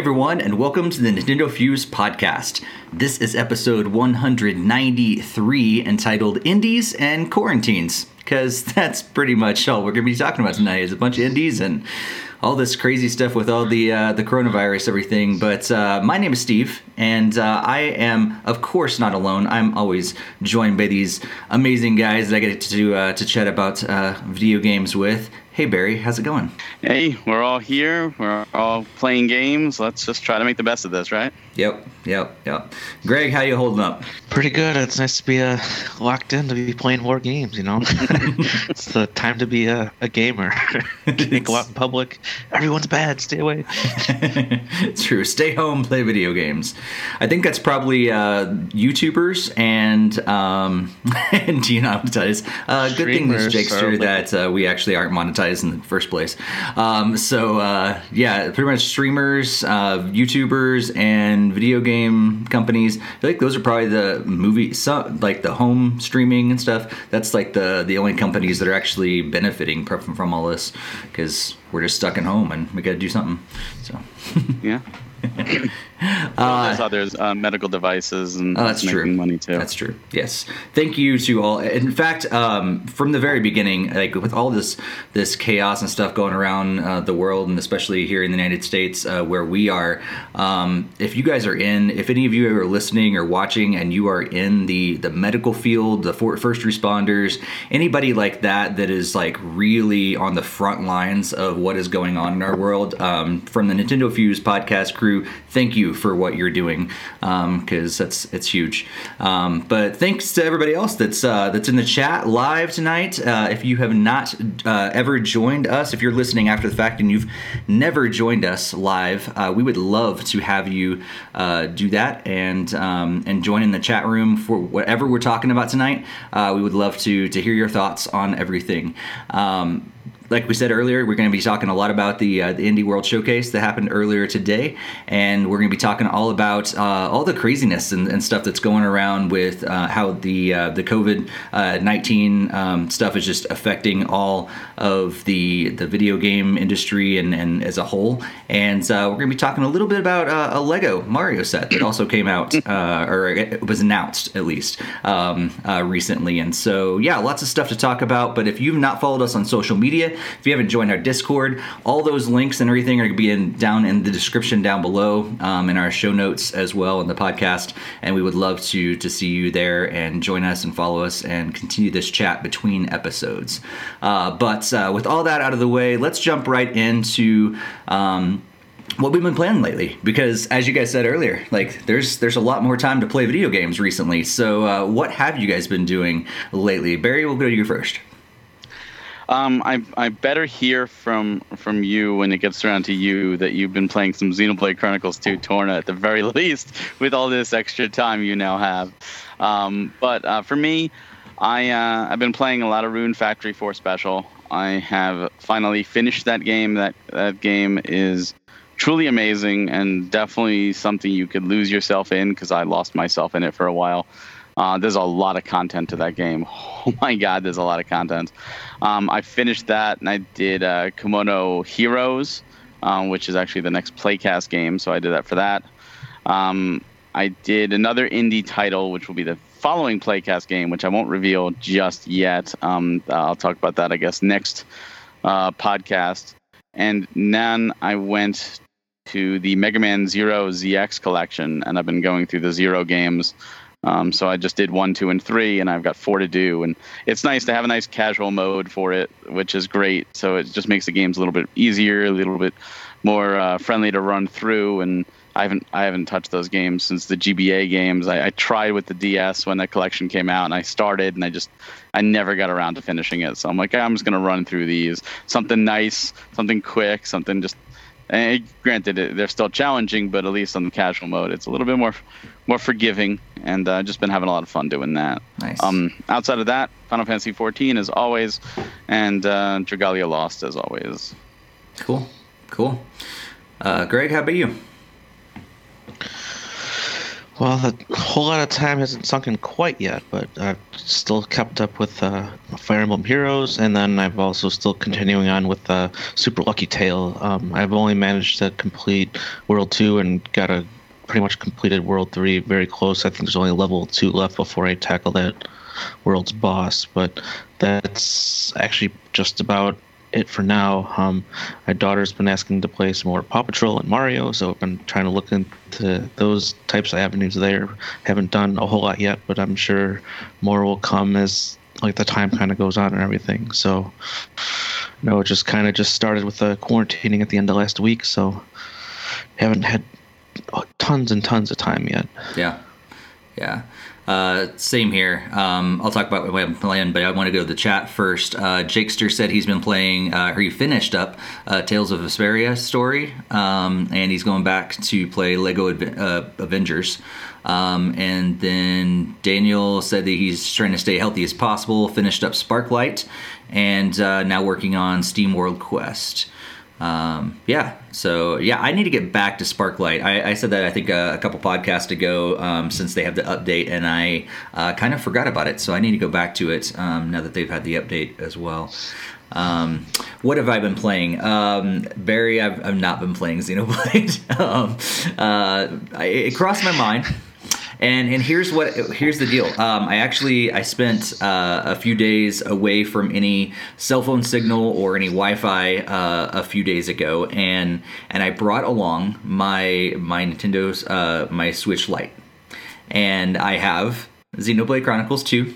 everyone, and welcome to the Nintendo Fuse podcast. This is episode 193 entitled Indies and Quarantines, because that's pretty much all we're going to be talking about tonight is a bunch of indies and all this crazy stuff with all the uh, the coronavirus, everything. But uh, my name is Steve, and uh, I am, of course, not alone. I'm always joined by these amazing guys that I get to uh, to chat about uh, video games with. Hey Barry, how's it going? Hey, we're all here. We're all playing games. Let's just try to make the best of this, right? Yep, yep, yep. Greg, how you holding up? Pretty good. It's nice to be uh, locked in to be playing more games. You know, it's the time to be a, a gamer. Can't go out in public. Everyone's bad. Stay away. it's true. Stay home, play video games. I think that's probably uh, YouTubers and um, and demonetize. Uh, good thing this Jakester that uh, we actually aren't monetized in the first place. Um, so uh, yeah, pretty much streamers, uh, YouTubers, and video game companies. I feel like those are probably the movie, some, like the home streaming and stuff. That's like the the only companies that are actually benefiting from, from all this because we're just stuck at home and we got to do something. So yeah. uh, there's others, uh, medical devices, and oh, that's making true. money too. That's true. Yes. Thank you to all. In fact, um, from the very beginning, like with all this this chaos and stuff going around uh, the world, and especially here in the United States uh, where we are, um, if you guys are in, if any of you are listening or watching, and you are in the the medical field, the for, first responders, anybody like that that is like really on the front lines of what is going on in our world, um, from the Nintendo Fuse podcast crew, thank you for what you're doing because um, that's it's huge. Um, but thanks to everybody else that's uh, that's in the chat live tonight. Uh, if you have not uh, ever joined us, if you're listening after the fact and you've never joined us live, uh, we would love to have you uh, do that and um, and join in the chat room for whatever we're talking about tonight. Uh, we would love to to hear your thoughts on everything. Like we said earlier, we're going to be talking a lot about the uh, the Indie World Showcase that happened earlier today, and we're going to be talking all about uh, all the craziness and, and, stuff that's going around with uh, how the uh, the COVID uh, nineteen um, stuff is just affecting all of the the video game industry and, and as a whole. And uh, we're going to be talking a little bit about a Lego Mario set that also came out or was announced at least um, recently. And so yeah, lots of stuff to talk about. But if you've not followed us on social media if you haven't joined our Discord, all those links and everything are going to be in, down in the description down below um, in our show notes as well in the podcast. And we would love to to see you there and join us and follow us and continue this chat between episodes. Uh, but uh, with all that out of the way, let's jump right into. Um, what we've been playing lately because as you guys said earlier like there's there's a lot more time to play video games recently so uh, what have you guys been doing lately barry we'll go to you first um, I I better hear from from you when it gets around to you that you've been playing some Xenoblade Chronicles 2 Torna at the very least with all this extra time you now have. Um, but uh, for me, I uh, I've been playing a lot of Rune Factory 4 Special. I have finally finished that game. That that game is truly amazing and definitely something you could lose yourself in because I lost myself in it for a while. Uh, there's a lot of content to that game. Oh my god, there's a lot of content. Um, I finished that and I did uh, Kemono Heroes, um, which is actually the next Playcast game. So I did that for that. Um, I did another indie title, which will be the following Playcast game, which I won't reveal just yet. Um, I'll talk about that, I guess, next uh, podcast. And then I went to the Mega Man Zero ZX collection, and I've been going through the Zero games. Um, so I just did one, two, and three, and I've got four to do. And it's nice to have a nice casual mode for it, which is great. So it just makes the games a little bit easier, a little bit more uh, friendly to run through. And I haven't I haven't touched those games since the GBA games. I, I tried with the DS when that collection came out, and I started, and I just I never got around to finishing it. So I'm like, I'm just gonna run through these. Something nice, something quick, something just and granted, they're still challenging, but at least on the casual mode, it's a little bit more more forgiving, and uh, just been having a lot of fun doing that. Nice. Um, outside of that, Final Fantasy 14 as always, and uh, Dragalia Lost as always. Cool, cool. Uh, Greg, how about you? Well, the whole lot of time hasn't sunk in quite yet, but I've still kept up with uh, Fire Emblem Heroes, and then I've also still continuing on with uh, Super Lucky Tale. Um, I've only managed to complete World 2 and got a pretty much completed World 3 very close. I think there's only level 2 left before I tackle that world's boss, but that's actually just about it for now. Um, my daughter's been asking to play some more Paw Patrol and Mario, so I've been trying to look into those types of avenues there. Haven't done a whole lot yet, but I'm sure more will come as like the time kind of goes on and everything. So, no, it just kind of just started with the quarantining at the end of last week, so haven't had tons and tons of time yet. Yeah, yeah. Uh, same here. Um, I'll talk about what I'm playing, but I want to go to the chat first. Uh, Jakester said he's been playing, uh, or he finished up uh, Tales of Vesperia story, um, and he's going back to play Lego uh, Avengers. Um, and then Daniel said that he's trying to stay healthy as possible, finished up Sparklite, and uh, now working on SteamWorld Quest um, yeah, so yeah, I need to get back to Sparklite. I, I said that I think a, a couple podcasts ago, um, since they have the update, and I uh, kind of forgot about it. So I need to go back to it um, now that they've had the update as well. Um, what have I been playing? Um, Barry, I've, I've not been playing Xenoblade. um, uh, it crossed my mind. And and here's what here's the deal. Um, I actually I spent uh, a few days away from any cell phone signal or any Wi-Fi uh, a few days ago, and and I brought along my my Nintendo's uh, my Switch Lite, and I have Xenoblade Chronicles 2,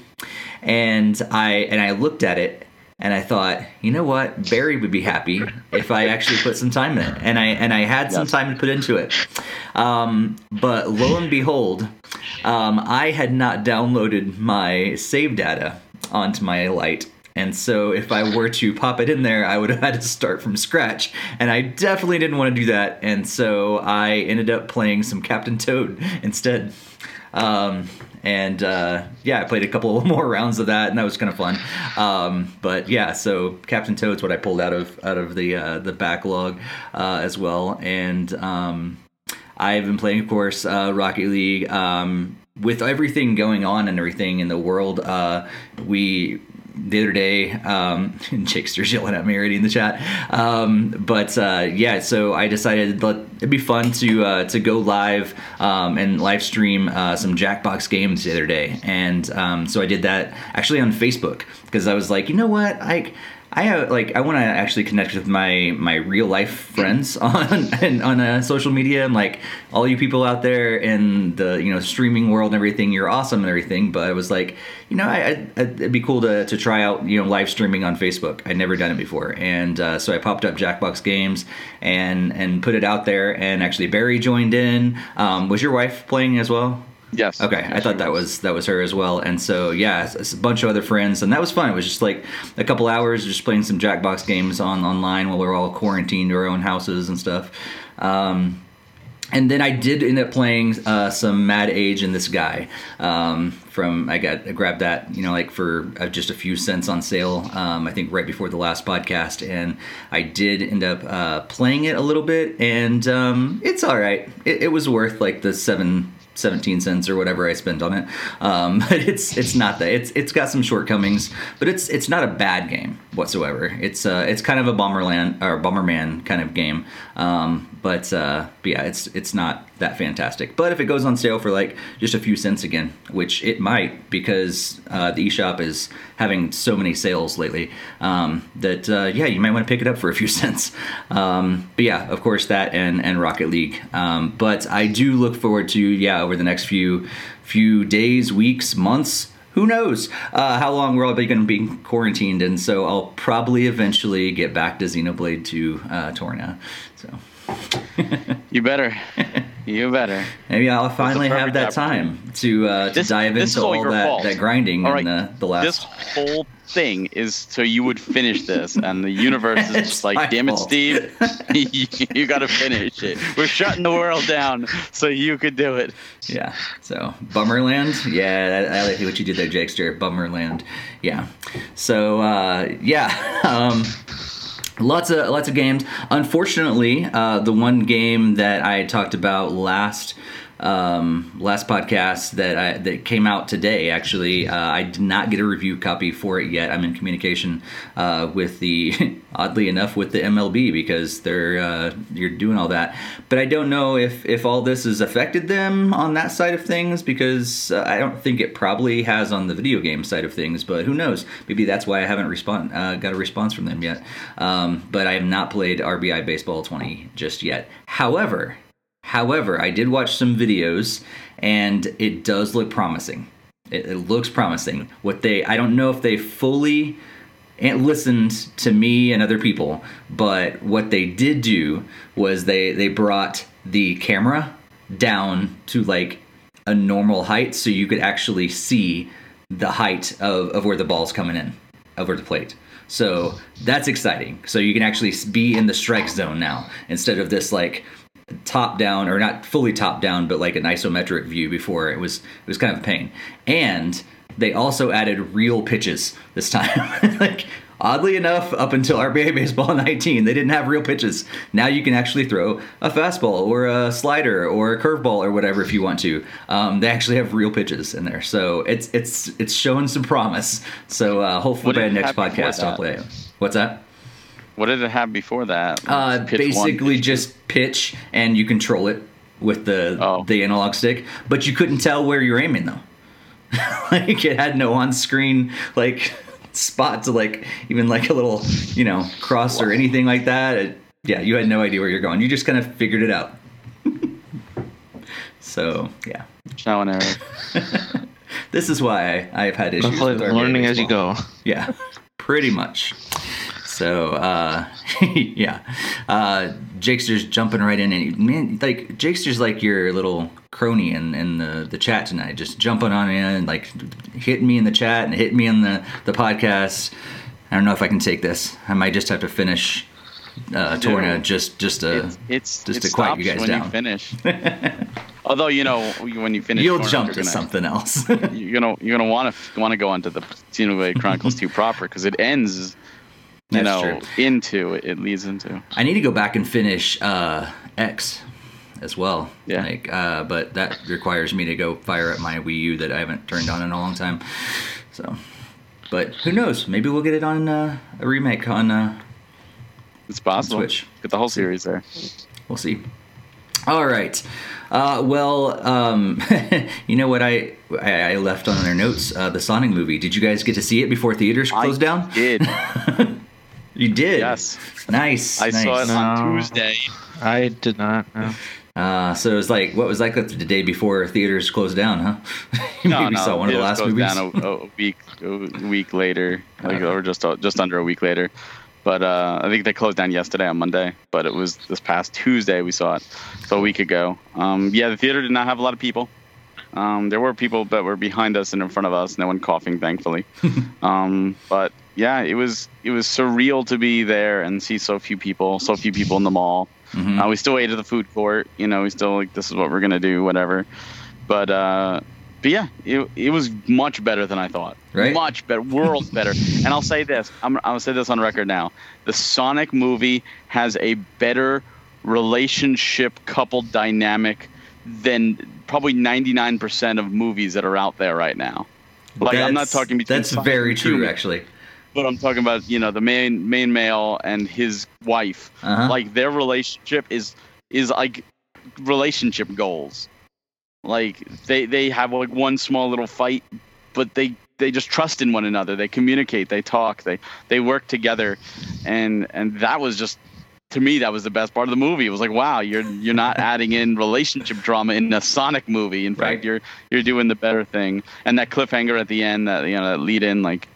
and I and I looked at it and I thought, you know what, Barry would be happy if I actually put some time in it, and I and I had some time to put into it. Um, but lo and behold, um, I had not downloaded my save data onto my Lite. And so, if I were to pop it in there, I would have had to start from scratch. And I definitely didn't want to do that. And so, I ended up playing some Captain Toad instead. Um, and uh, yeah, I played a couple more rounds of that, and that was kind of fun. Um, but yeah, so Captain Toad's what I pulled out of out of the uh, the backlog uh, as well, and um, I've been playing, of course, uh, Rocket League. Um, with everything going on and everything in the world, uh, we the other day, um, Jakester's yelling at me already in the chat. Um, but uh, yeah, so I decided that it'd be fun to uh, to go live um, and live stream uh, some Jackbox games the other day, and um, so I did that actually on Facebook because I was like, you know what, I I have like I want to actually connect with my my real life friends on on uh, social media and like all you people out there in the you know streaming world and everything. You're awesome and everything, but I was like, you know, I, I it'd be cool to to try out you know live streaming on Facebook. I'd never done it before, and uh, so I popped up Jackbox Games and and put it out there. And actually, Barry joined in. Um, was your wife playing as well? Yes. Okay, yes, I thought that was that was her as well, and so yeah, a bunch of other friends, and that was fun. It was just like a couple hours just playing some Jackbox games on online while we are all quarantined to our own houses and stuff. Um, and then I did end up playing uh, some Mad Age and this guy um, from I got I grabbed that you know like for uh, just a few cents on sale um, I think right before the last podcast and I did end up uh, playing it a little bit and um, it's all right it, it was worth like the seven 17 cents or whatever I spent on it. Um, but it's it's not that. It's it's got some shortcomings, but it's it's not a bad game whatsoever. It's uh it's kind of a Bomberland or Bomberman kind of game. Um, but uh, but yeah, it's it's not that fantastic. But if it goes on sale for like just a few cents again, which it might because uh, the eShop is having so many sales lately, um, that uh, yeah, you might want to pick it up for a few cents. Um, but yeah, of course that and and Rocket League. Um, but I do look forward to yeah over the next few few days, weeks, months. Who knows uh, how long we're all going to be quarantined, and so I'll probably eventually get back to Xenoblade 2 uh, Torna. So you better. You better. Maybe I'll finally have that time to uh, to this, dive into all, all that, that grinding all right. in the, the last. This whole thing is so you would finish this, and the universe is just like, damn it, Steve, you, you got to finish it. We're shutting the world down so you could do it. Yeah. So Bummerland, yeah, I, I like what you did there, Jakester. Bummerland, yeah. So uh, yeah. Um, Lots of lots of games. Unfortunately, uh, the one game that I talked about last um, last podcast that I, that came out today. Actually, uh, I did not get a review copy for it yet. I'm in communication uh, with the, oddly enough, with the MLB because they're uh, you're doing all that. But I don't know if if all this has affected them on that side of things because uh, I don't think it probably has on the video game side of things. But who knows? Maybe that's why I haven't respond uh, got a response from them yet. Um, but I have not played RBI Baseball 20 just yet. However. However, I did watch some videos and it does look promising. It, it looks promising. What they, I don't know if they fully listened to me and other people, but what they did do was they they brought the camera down to like a normal height so you could actually see the height of, of where the ball's coming in over the plate. So that's exciting. So you can actually be in the strike zone now instead of this like top down or not fully top down but like an isometric view before. It was it was kind of a pain. And they also added real pitches this time. Like oddly enough up until RBI baseball 19 they didn't have real pitches. Now you can actually throw a fastball or a slider or a curveball or whatever if you want to. Um, they actually have real pitches in there. So it's it's it's showing some promise. So uh, hopefully by next podcast i'll play it. What's that what did it have before that? Uh, basically, pitch just pitch, and you control it with the oh. the analog stick, but you couldn't tell where you're aiming though. like it had no on-screen like spot to like even like a little you know cross or anything like that. It, yeah, you had no idea where you're going. You just kind of figured it out. so yeah. Trial and error. this is why I, have had issues. with learning as you go. Yeah, pretty much. So uh, yeah, uh, Jakester's jumping right in, and man, like Jakester's like your little crony in, in the, the chat tonight, just jumping on in, like hitting me in the chat and hitting me in the the podcast. I don't know if I can take this. I might just have to finish uh, Torna just just to it's, it's just it to quiet you guys when down. You finish. Although you know when you finish, you'll Torna, jump to gonna, something else. you're gonna you're gonna want to want to go onto the Xenoblade Chronicles 2 proper because it ends you That's know, true. into it, it leads into. I need to go back and finish uh, X as well. Yeah. Like, uh, but that requires me to go fire up my Wii U that I haven't turned on in a long time. So, but who knows? Maybe we'll get it on uh, a remake on. Uh, it's possible. Switch. Get the whole series there. We'll see. All right. Uh, well, um, you know what I I left on their notes uh, the Sonic movie. Did you guys get to see it before theaters closed I down? Did. You did. Yes. Nice. I nice. saw it on Tuesday. I did not. No. Uh, so it was like, what was like the day before theaters closed down, huh? you no, maybe no, saw one of the last movies. Down a, a, week, a week later, like, or just just under a week later. But uh, I think they closed down yesterday on Monday. But it was this past Tuesday we saw it, so a week ago. Um, yeah, the theater did not have a lot of people. Um, there were people that were behind us and in front of us. No one coughing, thankfully. um, but yeah, it was it was surreal to be there and see so few people, so few people in the mall. Mm-hmm. Uh, we still ate at the food court. You know, we still like this is what we're gonna do, whatever. But uh, but yeah, it, it was much better than I thought. Right. Much better, worlds better. and I'll say this, I'm I'll say this on record now. The Sonic movie has a better relationship couple dynamic than probably 99% of movies that are out there right now. Like that's, I'm not talking between. That's very true, actually but I'm talking about you know the main main male and his wife. Uh-huh. Like their relationship is is like relationship goals. Like they they have like one small little fight, but they they just trust in one another. They communicate. They talk. They they work together, and and that was just to me that was the best part of the movie. It was like wow, you're you're not adding in relationship drama in a Sonic movie. In right. fact, you're you're doing the better thing. And that cliffhanger at the end, that you know that lead in, like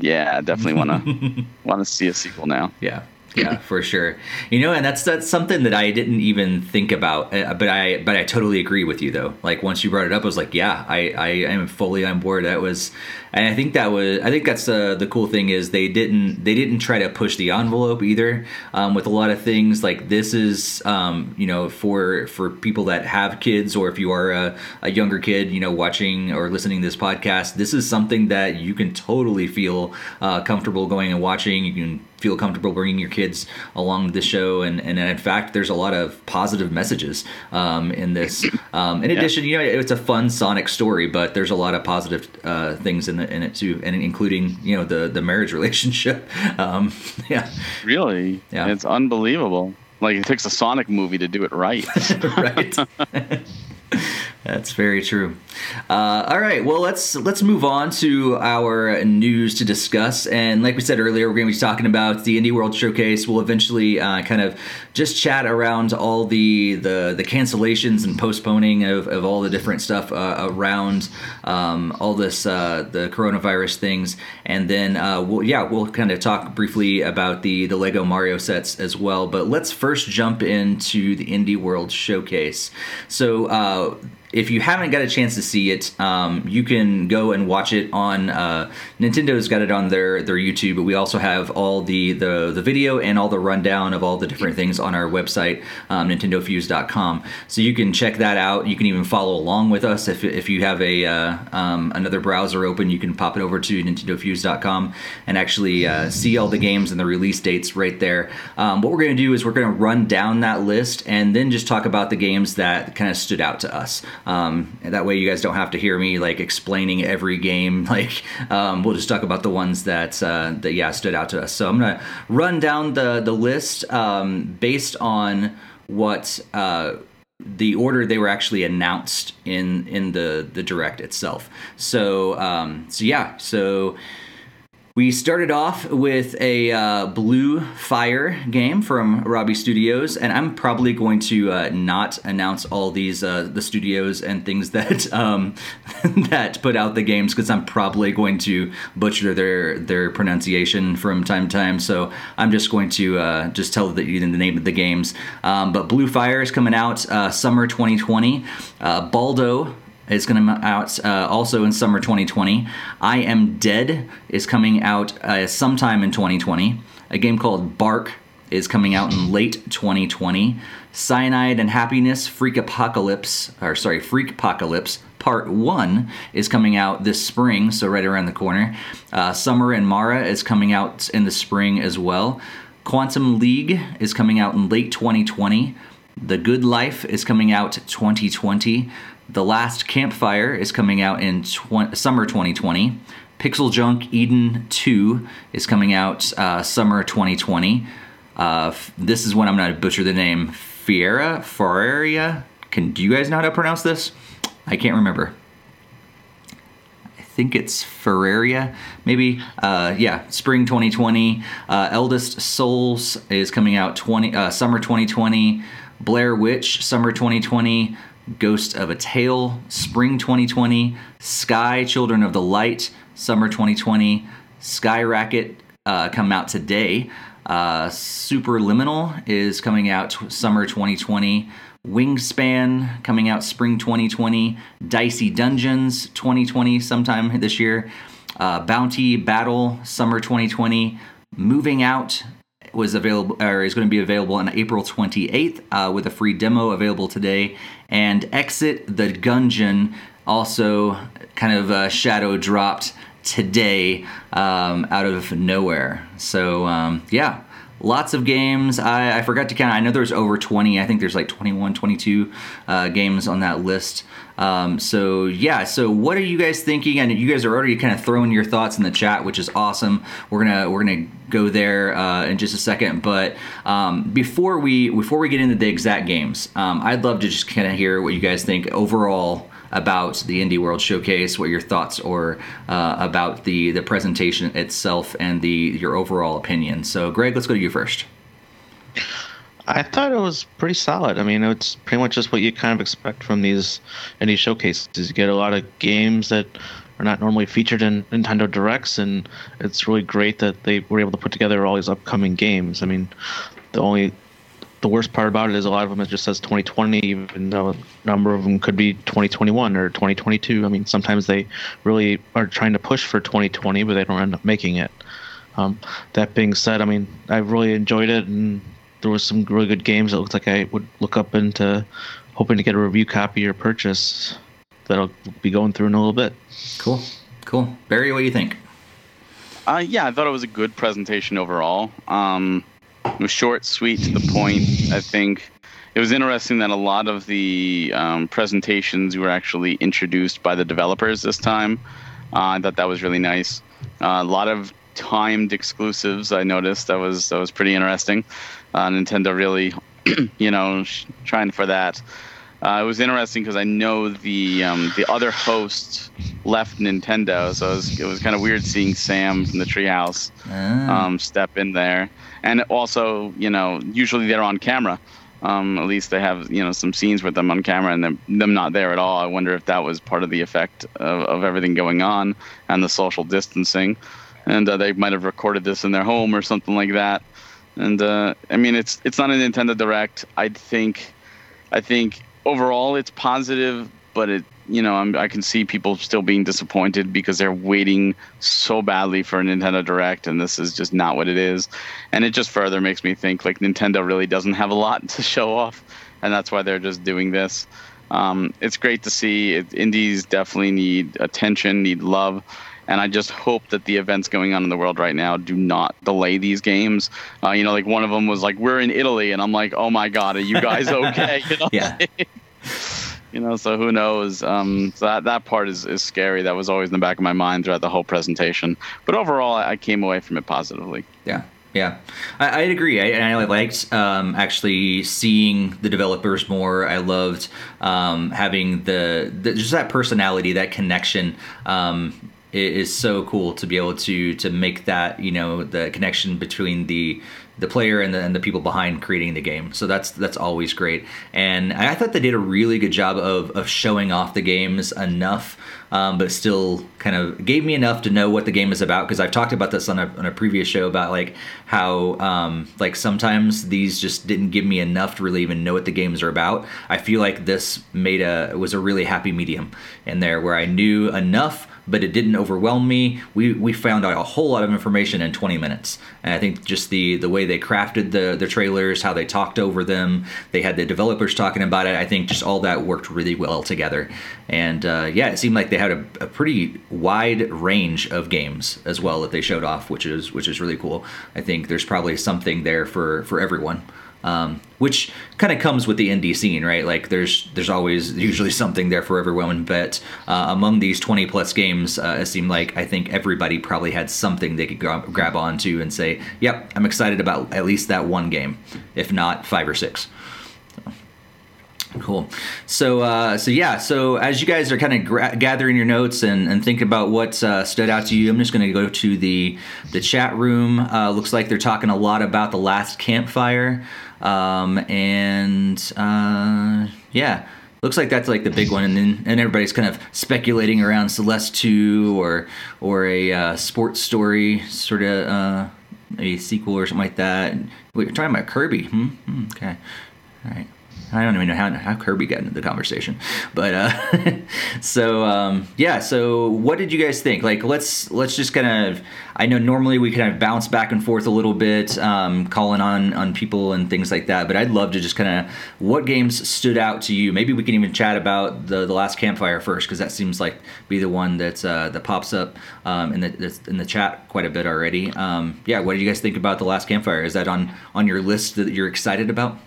yeah, definitely want to want to see a sequel now. Yeah, yeah, for sure. You know, and that's that's something that I didn't even think about, uh, but I but I totally agree with you though. Like once you brought it up, I was like, yeah, I I am fully on board. That was, and I think that was I think that's uh, the cool thing is they didn't they didn't try to push the envelope either um, with a lot of things. Like this is um, you know for for people that have kids or if you are a, a younger kid, you know, watching or listening to this podcast, this is something that you can totally feel uh, comfortable going and watching. You can feel comfortable bringing your kids along the show. And, and in fact, there's a lot of positive messages um, in this. Um, in addition, you know, it's a fun Sonic story, but there's a lot of positive uh, things in, the, in it too, and including you know the the marriage relationship. Um, yeah, really, yeah, it's unbelievable. Like it takes a Sonic movie to do it right. right. That's very true. Uh, all right, well let's let's move on to our news to discuss. And like we said earlier, we're going to be talking about the Indie World Showcase. We'll eventually uh, kind of just chat around all the the, the cancellations and postponing of, of all the different stuff uh, around um, all this uh, the coronavirus things, and then uh, we'll yeah we'll kind of talk briefly about the the Lego Mario sets as well. But let's first jump into the Indie World Showcase. So uh, if you haven't got a chance to see it, um, you can go and watch it on uh, Nintendo's got it on their their YouTube, but we also have all the, the the video and all the rundown of all the different things on our website, um, NintendoFuse.com. So you can check that out. You can even follow along with us if, if you have a uh, um, another browser open. You can pop it over to NintendoFuse.com and actually uh, see all the games and the release dates right there. Um, what we're going to do is we're going to run down that list and then just talk about the games that kind of stood out to us. Um, that way, you guys don't have to hear me like explaining every game. Like, um, we'll just talk about the ones that uh, that yeah stood out to us. So I'm gonna run down the the list um, based on what. Uh, the order they were actually announced in in the the direct itself. So um, so yeah, so we started off with a uh, Blue Fire game from Robbie Studios, and I'm probably going to uh, not announce all these uh, the studios and things that um, that put out the games because I'm probably going to butcher their their pronunciation from time to time. So I'm just going to uh, just tell the, the name of the games. Um, but Blue Fire is coming out uh, summer 2020. Uh, Baldo is going to out uh, also in summer 2020. I Am Dead is coming out uh, sometime in 2020. A game called Bark is coming out in late 2020. Cyanide and Happiness Freakpocalypse, or sorry, Freakpocalypse Part 1 is coming out this spring, so right around the corner. Uh, Summer and Mara is coming out in the spring as well. Quantum League is coming out in late 2020. The Good Life is coming out 2020. The Last Campfire is coming out in tw- summer 2020. PixelJunk Eden 2 is coming out uh, summer 2020. Uh, f- this is when I'm going to butcher the name. Fiera? Ferraria? Can do you guys know how to pronounce this? I can't remember. I think it's Ferraria, maybe. Uh, yeah, spring 2020. Uh, Eldest Souls is coming out 20 uh, summer 2020. Blair Witch, summer 2020. Ghost of a Tale, Spring 2020, Sky, Children of the Light, Summer 2020, Sky Racket uh, come out today. Uh, Superliminal is coming out summer 2020. Wingspan coming out spring 2020. Dicey Dungeons 2020 sometime this year. Uh, Bounty Battle summer 2020. Moving Out was available or is going to be available on April 28th uh, with a free demo available today. And Exit the Gungeon also kind of uh, shadow dropped today um, out of nowhere. So um, yeah, lots of games. I, I, forgot to count. I know there's over 20. I think there's like 21, 22 uh, games on that list. Um, so yeah, so what are you guys thinking? And you guys are already kind of throwing your thoughts in the chat, which is awesome. We're gonna we're gonna go there uh, in just a second. But um, before we before we get into the exact games, um, I'd love to just kind of hear what you guys think overall about the Indie World Showcase, what your thoughts are uh, about the the presentation itself, and the your overall opinion. So, Greg, let's go to you first. I thought it was pretty solid. I mean, it's pretty much just what you kind of expect from these indie showcases. You get a lot of games that are not normally featured in Nintendo Directs, and it's really great that they were able to put together all these upcoming games. I mean, the only the worst part about it is a lot of them it just says 2020, even though a number of them could be 2021 or 2022. I mean, sometimes they really are trying to push for 2020, but they don't end up making it. Um, that being said, I mean, I really enjoyed it, and there was some really good games. It looks like I would look up into hoping to get a review copy or purchase that I'll be going through in a little bit. Cool, cool. Barry, what do you think? Uh, yeah, I thought it was a good presentation overall. Um, it was short, sweet, to the point. I think it was interesting that a lot of the um, presentations were actually introduced by the developers this time. Uh, I thought that was really nice. Uh, a lot of timed exclusives. I noticed that was that was pretty interesting. Uh, Nintendo really, you know, sh- trying for that. Uh, it was interesting because I know the um, the other host left Nintendo, so it was, it was kind of weird seeing Sam from the Treehouse Ah. um, step in there. And also, you know, usually they're on camera. Um, at least they have, you know, some scenes with them on camera and them, not there at all. I wonder if that was part of the effect of, of everything going on and the social distancing. And uh, they might have recorded this in their home or something like that. And uh, I mean, it's it's not a Nintendo Direct. I think, I think overall it's positive, but it you know I'm, I can see people still being disappointed because they're waiting so badly for a Nintendo Direct, and this is just not what it is. And it just further makes me think like Nintendo really doesn't have a lot to show off, and that's why they're just doing this. Um, it's great to see. It, indies definitely need attention, need love. And I just hope that the events going on in the world right now do not delay these games. Uh, you know, like one of them was like, "We're in Italy," and I'm like, "Oh my god, are you guys okay?" You know? Yeah. you know so who knows um, so that, that part is, is scary that was always in the back of my mind throughout the whole presentation but overall i I came away from it positively Yeah, yeah, I, I'd agree. I, I liked um, actually seeing the developers more. I loved um, having the, the just that personality, that connection. Um, it is so cool to be able to to make that you know the connection between the the player and the, and the people behind creating the game. So that's that's always great. And I thought they did a really good job of of showing off the games enough, um, but still kind of gave me enough to know what the game is about. Because I've talked about this on a, on a previous show about like how um, like sometimes these just didn't give me enough to really even know what the games are about. I feel like this made a was a really happy medium in there where I knew enough but it didn't overwhelm me. We we found out a whole lot of information in 20 minutes, and I think just the the way they crafted the the trailers, how they talked over them, they had the developers talking about it. I think just all that worked really well together, and uh, yeah, it seemed like they had a, a pretty wide range of games as well that they showed off, which is which is really cool. I think there's probably something there for for everyone um, which kind of comes with the indie scene, right? Like there's there's always usually something there for everyone. But uh, among these 20 plus games, uh, it seemed like I think everybody probably had something they could grab, grab onto and say, "Yep, I'm excited about at least that one game, if not five or six. Cool. So, uh, so yeah. So as you guys are kind of gra- gathering your notes and, and thinking about what uh, stood out to you, I'm just going to go to the the chat room. Uh, looks like they're talking a lot about the last campfire, um, and uh, yeah, looks like that's like the big one. And then and everybody's kind of speculating around Celeste two or or a uh, sports story sort of uh, a sequel or something like that. Wait, you're talking about Kirby? Hmm? Hmm, okay. All right. I don't even know how, how Kirby got into the conversation, but uh, so um, yeah. So what did you guys think? Like, let's let's just kind of. I know normally we kind of bounce back and forth a little bit, um, calling on on people and things like that. But I'd love to just kind of what games stood out to you. Maybe we can even chat about the the last campfire first because that seems like be the one that's uh, that pops up um, in the in the chat quite a bit already. Um, yeah, what do you guys think about the last campfire? Is that on on your list that you're excited about?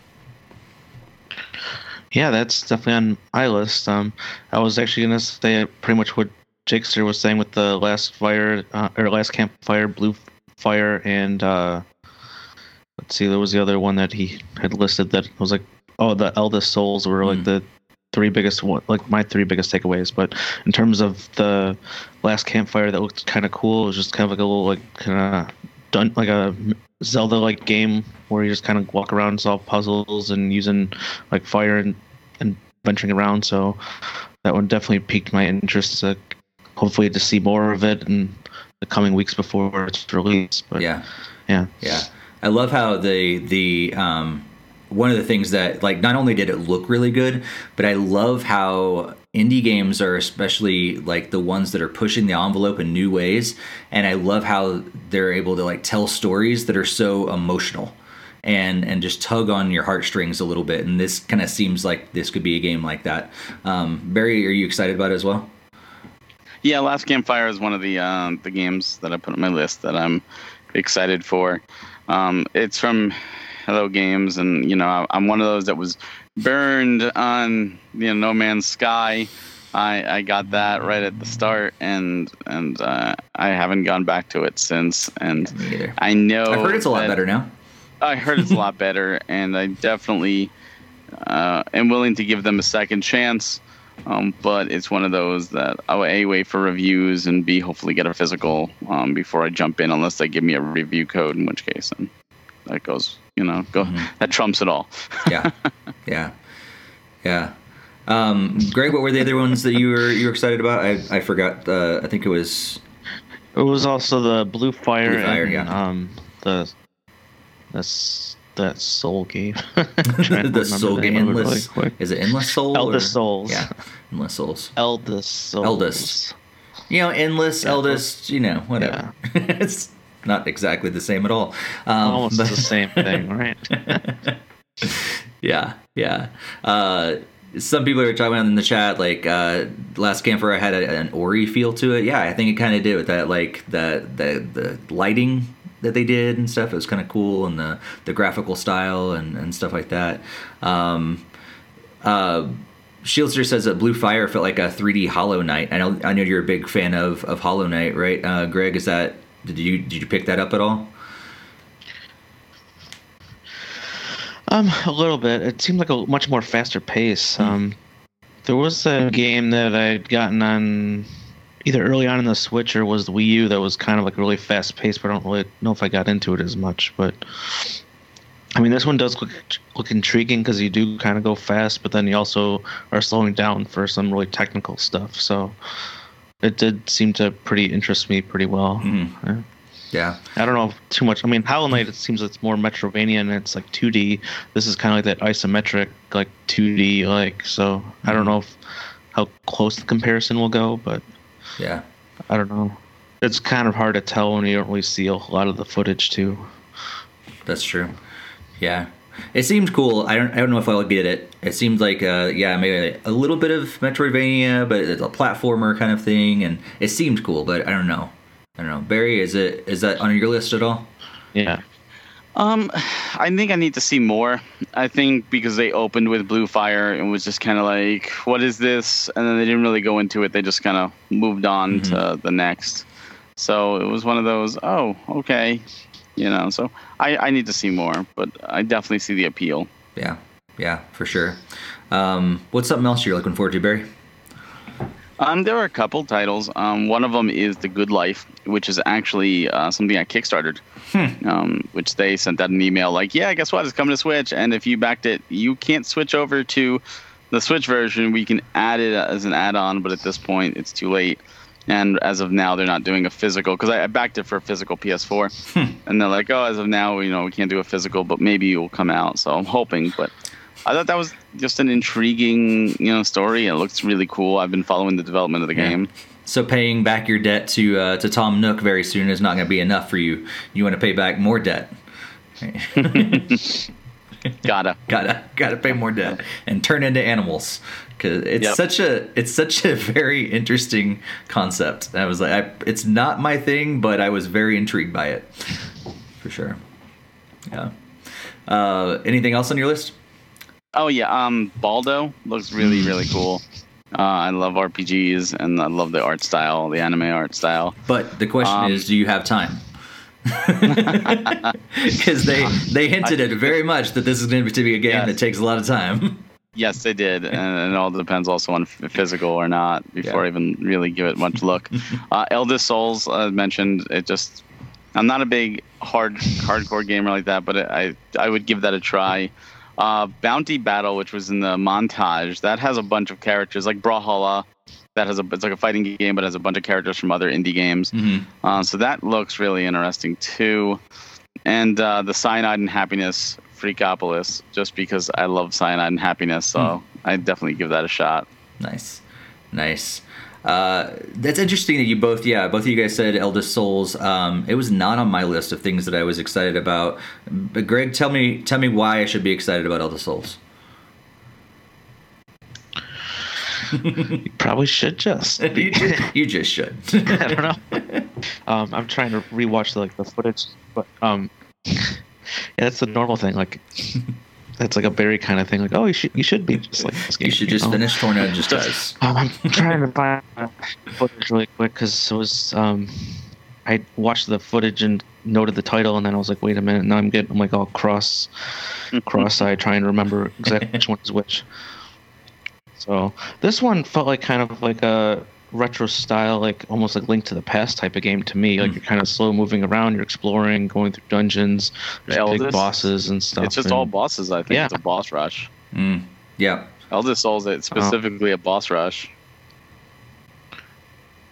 Yeah, that's definitely on my list. Um, I was actually gonna say pretty much what Jakester was saying with the last fire uh, or last campfire, blue fire, and uh, let's see, there was the other one that he had listed that was like, oh, the eldest souls were like Mm. the three biggest one, like my three biggest takeaways. But in terms of the last campfire, that looked kind of cool. It was just kind of like a little like kind of done like a Zelda like game where you just kind of walk around, solve puzzles, and using like fire and, and venturing around. So that one definitely piqued my interest. Uh, hopefully, to see more of it in the coming weeks before it's released. But Yeah. yeah, Yeah, I love how the the um, one of the things that like not only did it look really good, but I love how indie games are especially like the ones that are pushing the envelope in new ways, and I love how they're able to like tell stories that are so emotional. And, and just tug on your heartstrings a little bit, and this kind of seems like this could be a game like that. Um, Barry, are you excited about it as well? Yeah, Last Campfire is one of the uh, the games that I put on my list that I'm excited for. Um, it's from Hello Games, and you know I'm one of those that was burned on you know No Man's Sky. I, I got that right at the start, and and uh, I haven't gone back to it since. And. I know I've heard it's a lot better now. I heard it's a lot better, and I definitely uh, am willing to give them a second chance. Um, but it's one of those that I'll a wait for reviews and b hopefully get a physical um, before I jump in, unless they give me a review code, in which case then that goes, you know, go that trumps it all. Yeah, yeah, yeah. Um, Greg, what were the other ones that you were you were excited about? I I forgot. Uh, I think it was It was also the Blue Fire, Blue Fire, and yeah. um the that's that Soul game. I'm trying to remember the Soul game. name of it Endless. really. Is it Endless Soul? Eldest or- Souls. Yeah, Endless Souls. Eldest Souls. Eldest. You know, endless, Yeah. eldest. You know, whatever. it's not exactly the same at all. Um, Almost but- the same thing, right? yeah, yeah. Uh, some people are talking about in the chat like uh, last camper I had a, an Ori feel to it. Yeah, I think it kind of did with that like the the the lighting that they did and stuff. It was kind of cool and the the graphical style and and stuff like that. Um, uh, Shieldster says that Blue Fire felt like a 3D Hollow Knight. I know I know you're a big fan of of Hollow Knight, right? Uh, Greg, is that did you did you pick that up at all? Um, a little bit. It seemed like a much more faster pace. Hmm. Um, there was a game that I'd gotten on either early on in the Switch or was the Wii U that was kind of like really fast paced, but I don't really know if I got into it as much. But I mean, this one does look look intriguing because you do kind of go fast, but then you also are slowing down for some really technical stuff. So it did seem to pretty interest me pretty well. Mhm. Yeah. Yeah. I don't know too much. I mean, Hollow Knight it seems it's more Metroidvania and it's like 2D. This is kind of like that isometric, like 2D, like. So I don't know if, how close the comparison will go, but Yeah. I don't know. It's kind of hard to tell when you don't really see a lot of the footage too. That's true. Yeah, it seemed cool. I don't. I don't know if I'll get it. It seemed like, uh, yeah, maybe a little bit of Metroidvania, but it's a platformer kind of thing, and it seemed cool. But I don't know. I don't know. Barry, is it is that on your list at all? Yeah. Um, I think I need to see more. I think because they opened with Blue Fire and was just kind of like, what is this? And then they didn't really go into it. They just kind of moved on to the next. So it was one of those, oh, okay. You know, so I, I need to see more, but I definitely see the appeal. Yeah, yeah, for sure. Um, what's something else you're looking forward to, Barry? Um, there are a couple titles. Um, one of them is The Good Life, which is actually uh, something I kickstarted. Um, which they sent out an email like, yeah, guess what? It's coming to Switch, and if you backed it, you can't switch over to the Switch version. We can add it as an add-on, but at this point, it's too late. And as of now, they're not doing a physical because I, I backed it for a physical PS4, and they're like, oh, as of now, you know, we can't do a physical, but maybe it will come out. So I'm hoping, but I thought that was just an intriguing, you know, story. It looks really cool. I've been following the development of the Yeah. game. So paying back your debt to uh, to Tom Nook very soon is not going to be enough for you. You want to pay back more debt. Gotta. gotta gotta pay more debt and turn into animals because it's Yep. such a it's such a very interesting concept. I was like, I, it's not my thing, but I was very intrigued by it for sure. Yeah. Uh, anything else on your list? Oh yeah, um, Baldo looks really really cool. Uh, I love RPGs and I love the art style, the anime art style. But the question Um, is, do you have time? Because they they hinted it very much that this is going to be a game Yes. that takes a lot of time. Yes, they did, and it all depends also on physical or not before Yeah. I even really give it much look. uh, Eldest Souls uh, mentioned it just. I'm not a big hard hardcore gamer like that, but I I would give that a try. Uh, Bounty Battle, which was in the montage, that has a bunch of characters like Brawlhalla. That has a it's like a fighting game, but has a bunch of characters from other indie games. Mhm. Uh, so that looks really interesting too. And uh, the Cyanide and Happiness Freakopolis, just because I love Cyanide and Happiness, so I definitely give that a shot. Nice, nice. Uh, that's interesting that you both, yeah, both of you guys said Eldest Souls. Um, it was not on my list of things that I was excited about. But Greg, tell me, tell me why I should be excited about Eldest Souls. you probably should just. you, just you just should. I don't know. Um, I'm trying to rewatch the, like the footage, but um, yeah, that's the normal thing. Like, that's like a Barry kind of thing. Like, oh, you should you should be just like this game. You should just know? finish Torna just does. Um, I'm trying to find the footage really quick because it was um, I watched the footage and noted the title, and then I was like, wait a minute, now I'm getting I'm like all cross cross-eyed trying to remember exactly which one is which. So this one felt like kind of like a retro style, like almost like Link to the Past type of game to me. Like Mm. you're kind of slow moving around, you're exploring, going through dungeons, there's big bosses and stuff. It's just and- all bosses. I think Yeah. it's a boss rush. Mm, yeah, Elder Souls, it's specifically a boss rush.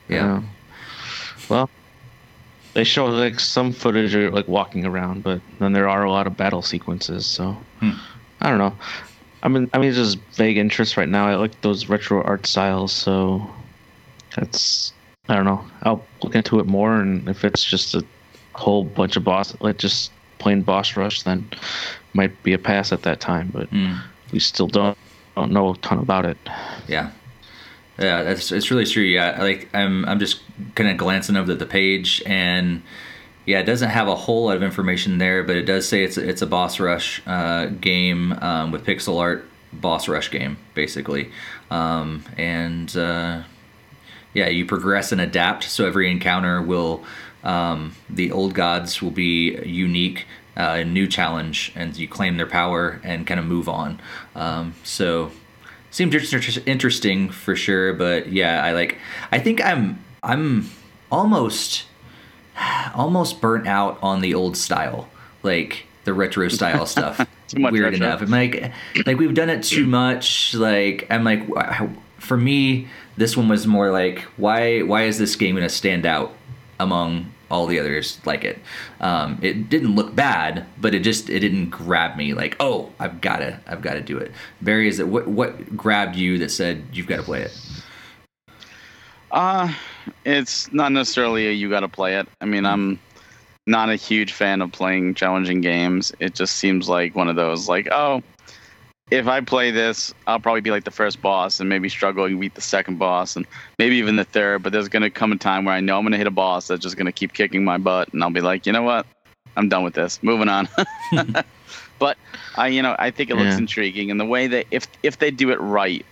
yeah. Well, they show like some footage of like walking around, but then there are a lot of battle sequences. So Hmm. I don't know. I mean, I mean, it's just vague interest right now. I like those retro art styles, so that's I don't know. I'll look into it more, and if it's just a whole bunch of boss, like just plain boss rush, then might be a pass at that time. But Mm. we still don't don't know a ton about it. Yeah. Yeah, that's it's really true. Yeah, like I'm I'm just kind of glancing over the page and yeah, it doesn't have a whole lot of information there, but it does say it's it's a boss rush uh, game um, with pixel art boss rush game basically, um, and uh, yeah, you progress and adapt. So every encounter will um, the old gods will be unique. Uh, a new challenge, and you claim their power and kind of move on. Um, so seemed inter- interesting for sure but yeah i like i think i'm i'm almost almost burnt out on the old style like the retro style stuff weird retro. enough i'm like like we've done it too much like i'm like wh- for me this one was more like why why is this game going to stand out among all the others like it um, it didn't look bad but it just it didn't grab me like oh i've got to i've got to do it barry is it what what grabbed you that said you've got to play it Uh, it's not necessarily a you got to play it. I mean, I'm not a huge fan of playing challenging games. It just seems like one of those like, oh, if I play this, I'll probably be like the first boss and maybe struggle and beat the second boss and maybe even the third. But there's gonna come a time where I know I'm gonna hit a boss that's just gonna keep kicking my butt, and I'll be like, you know what, I'm done with this. Moving on. but I, you know, I think it looks Yeah. intriguing, and the way that if if they do it right,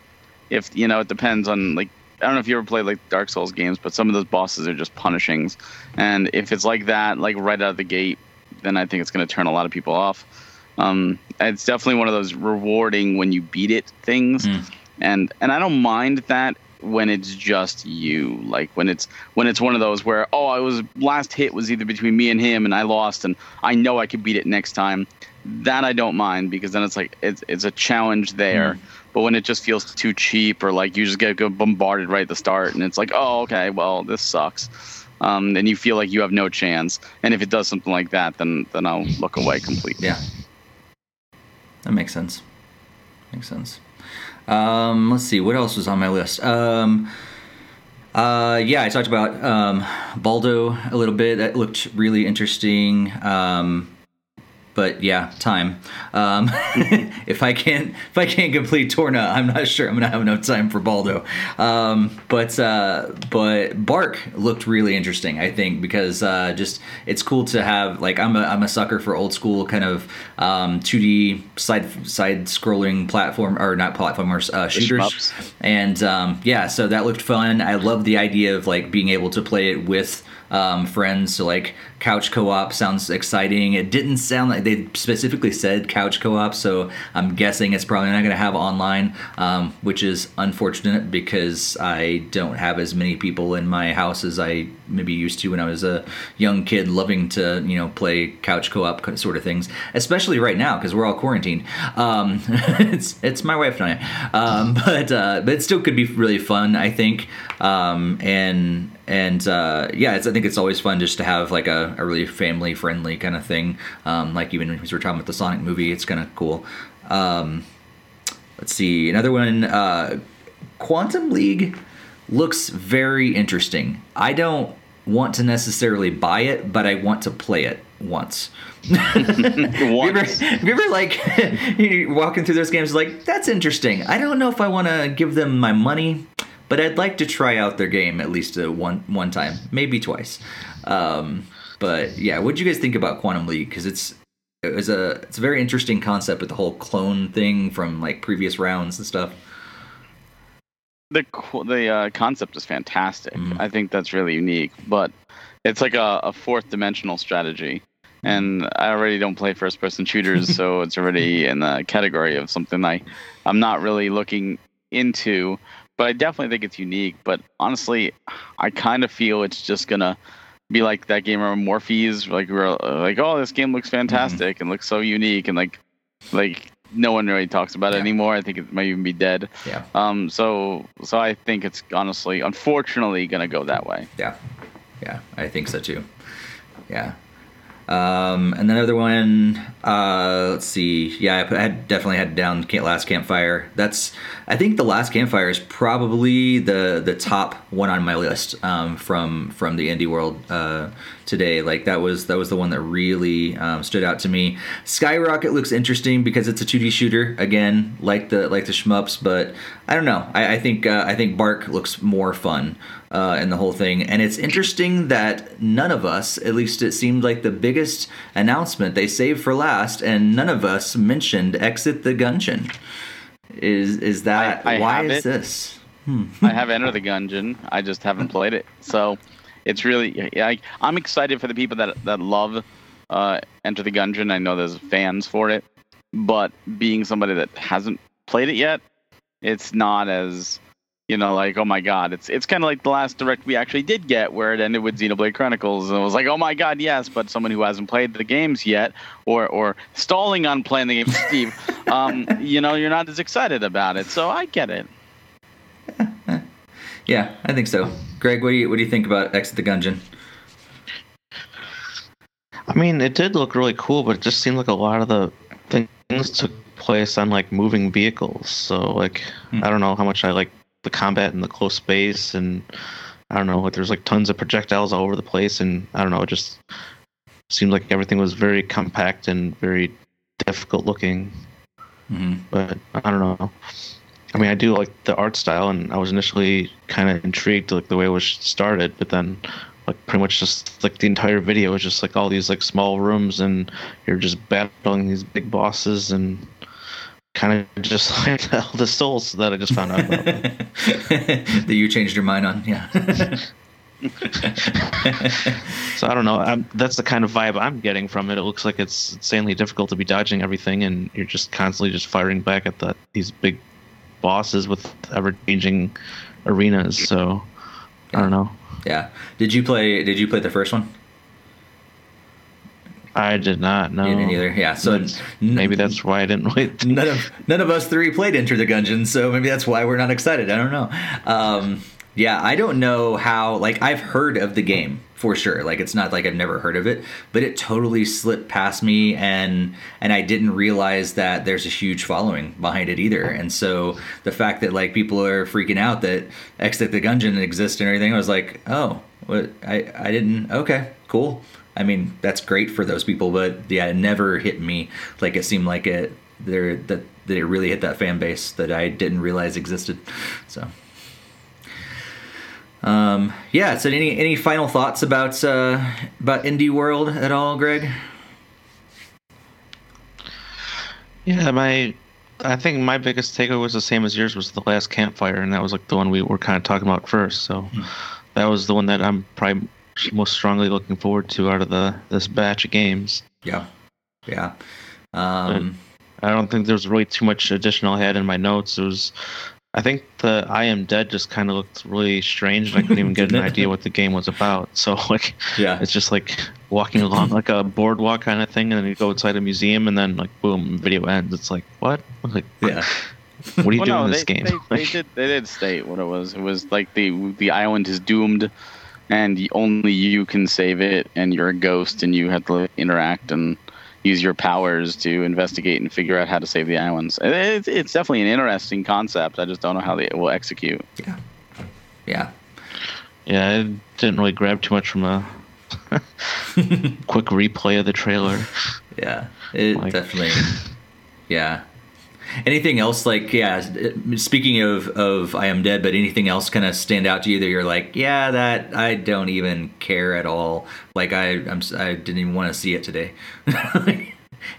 if you know, it depends on like I don't know if you ever played like Dark Souls games, but some of those bosses are just punishings. And if it's like that, like right out of the gate, then I think it's going to turn a lot of people off. Um, it's definitely one of those rewarding when you beat it things, Mm. and and I don't mind that when it's just you. Like when it's when it's one of those where oh, I was last hit was either between me and him, and I lost, and I know I could beat it next time. That I don't mind because then it's like it's it's a challenge there. But when it just feels too cheap, or like you just get bombarded right at the start, and it's like, oh, okay, well, this sucks, um, and you feel like you have no chance. And if it does something like that, then then I'll look away completely. yeah that makes sense makes sense um, let's see what else was on my list um, uh, yeah, I talked about um, Baldo a little bit. That looked really interesting. Um, but yeah, time. Um, if I can't if I can't complete Torna, I'm not sure I'm gonna have enough time for Baldo. Um, but uh, but Bark looked really interesting. I think because uh, just it's cool to have like I'm a I'm a sucker for old school kind of um, 2D side side scrolling platform or not platformers uh, shooters. And um, yeah, so that looked fun. I love the idea of like being able to play it with um, friends. So like couch co-op sounds exciting. It didn't sound like they specifically said couch co-op, so I'm guessing it's probably not going to have online, um, which is unfortunate because I don't have as many people in my house as I maybe used to when I was a young kid, loving to you know play couch co-op sort of things, especially right now because we're all quarantined. Um, it's it's my wife and I, um, but uh, but it still could be really fun, I think. Um, and and uh, yeah, I think it's always fun just to have like a, a really family friendly kind of thing. Um, like even as we're talking about the Sonic movie, it's kind of cool. Um, let's see another one. Uh, Quantum League looks very interesting. I don't want to necessarily buy it, but I want to play it. once. have, you ever, Once. have you ever like walking through those games like that's interesting. I don't know if I want to give them my money, but I'd like to try out their game at least uh, one one time, maybe twice. Um, but yeah, what do you guys think about Quantum League? Because it's it was a it's a very interesting concept with the whole clone thing from like previous rounds and stuff. the the uh, concept is fantastic. Mhm. I think that's really unique, but it's like a, a fourth dimensional strategy. And I already don't play first person shooters, so it's already in the category of something I I'm not really looking into. But I definitely think it's unique. But honestly, I kind of feel it's just gonna be like that game of Morpheus, like we're uh, like, oh, this game looks fantastic and looks so unique, and like like no one really talks about it anymore. I think it might even be dead. Yeah. Um, so so I think it's honestly, unfortunately, gonna go that way. Yeah, yeah, I think so too. Yeah. Um, and then another one, uh, let's see. Yeah, I, put, I had definitely had down Last Campfire. That's, I think the Last Campfire is probably the the top one on my list um, from from the indie world uh, today. Like that was that was the one that really um, stood out to me. Sky Racket looks interesting because it's a 2D shooter again, like the like the shmups. But I don't know. I, I think uh, I think Bark looks more fun uh, in the whole thing. And it's interesting that none of us, at least it seemed like the biggest announcement they saved for last, and none of us mentioned Exit the Gungeon. Is is that I- I why is it. this? I have Enter the Gungeon. I just haven't played it. So it's really I, I'm excited for the people that that love uh, Enter the Gungeon. I know there's fans for it, but being somebody that hasn't played it yet, it's not as you know, like oh my god, it's it's kind of like the last direct we actually did get, where it ended with Xenoblade Chronicles, and it was like oh my god, yes, but someone who hasn't played the games yet, or or stalling on playing the game, Steve, um, you know, you're not as excited about it. So I get it. Yeah, I think so. Greg, what do you what do you think about Exit the Gungeon? I mean, it did look really cool, but it just seemed like a lot of the things took place on like moving vehicles. So like, Hmm. I don't know how much I like the combat in the close space, and I don't know, like there's like tons of projectiles all over the place, and I don't know, it just seemed like everything was very compact and very difficult looking. hmm But I don't know. I mean, I do like the art style, and I was initially kind of intrigued, like the way it was started, but then, like pretty much just like the entire video was just like all these like small rooms, and you're just battling these big bosses, and kind of just like the Elder Souls that I just found out about. that you changed your mind on, yeah. so I don't know. I'm, that's the kind of vibe I'm getting from it. It looks like it's insanely difficult to be dodging everything, and you're just constantly just firing back at the, these big bosses with ever-changing arenas. So I don't know. yeah. Did you play? Did you play the first one? I did not know. You didn't either. Yeah. So That's- maybe that's why I didn't wait. none of none of us three played Enter the Gungeon, so maybe that's why we're not excited. I don't know. Um, yeah, I don't know how. Like, I've heard of the game for sure. Like, it's not like I've never heard of it, but it totally slipped past me, and and I didn't realize that there's a huge following behind it either. And so the fact that like people are freaking out that Exit the Gungeon exists and everything, I was like, oh, what? I I didn't. Okay, cool. I mean, that's great for those people, but yeah, it never hit me. Like it seemed like it there that that it really hit that fan base that I didn't realize existed. So, um, yeah. So, any any final thoughts about uh, about indie world at all, Greg? Yeah, my I think my biggest takeaway was the same as yours was the last campfire, and that was like the one we were kind of talking about first. So that was the one that I'm probably most strongly looking forward to out of the this batch of games. Yeah, yeah. Um, I don't think there's really too much additional I had in my notes. It was, I think the I Am Dead just kind of looked really strange, and I couldn't even get an idea what the game was about. So like, yeah, it's just like walking along like a boardwalk kind of thing, and then you go inside a museum, and then like boom, video ends. It's like what? Like yeah. what are you Well, doing no, in this they, game? They, they did. They did state what it was. It was like the the island is doomed, and only you can save it, and you're a ghost, and you have to interact and use your powers to investigate and figure out how to save the islands. It's, it's definitely an interesting concept. I just don't know how they will execute. yeah. yeah, yeah. it didn't really grab too much from a quick replay of the trailer. Yeah, it Like- definitely. Yeah. Anything else like yeah? Uh, speaking of of I am dead, but anything else kind of stand out to you that you're like yeah that I don't even care at all. Like I I'm s- I didn't even want to see it today.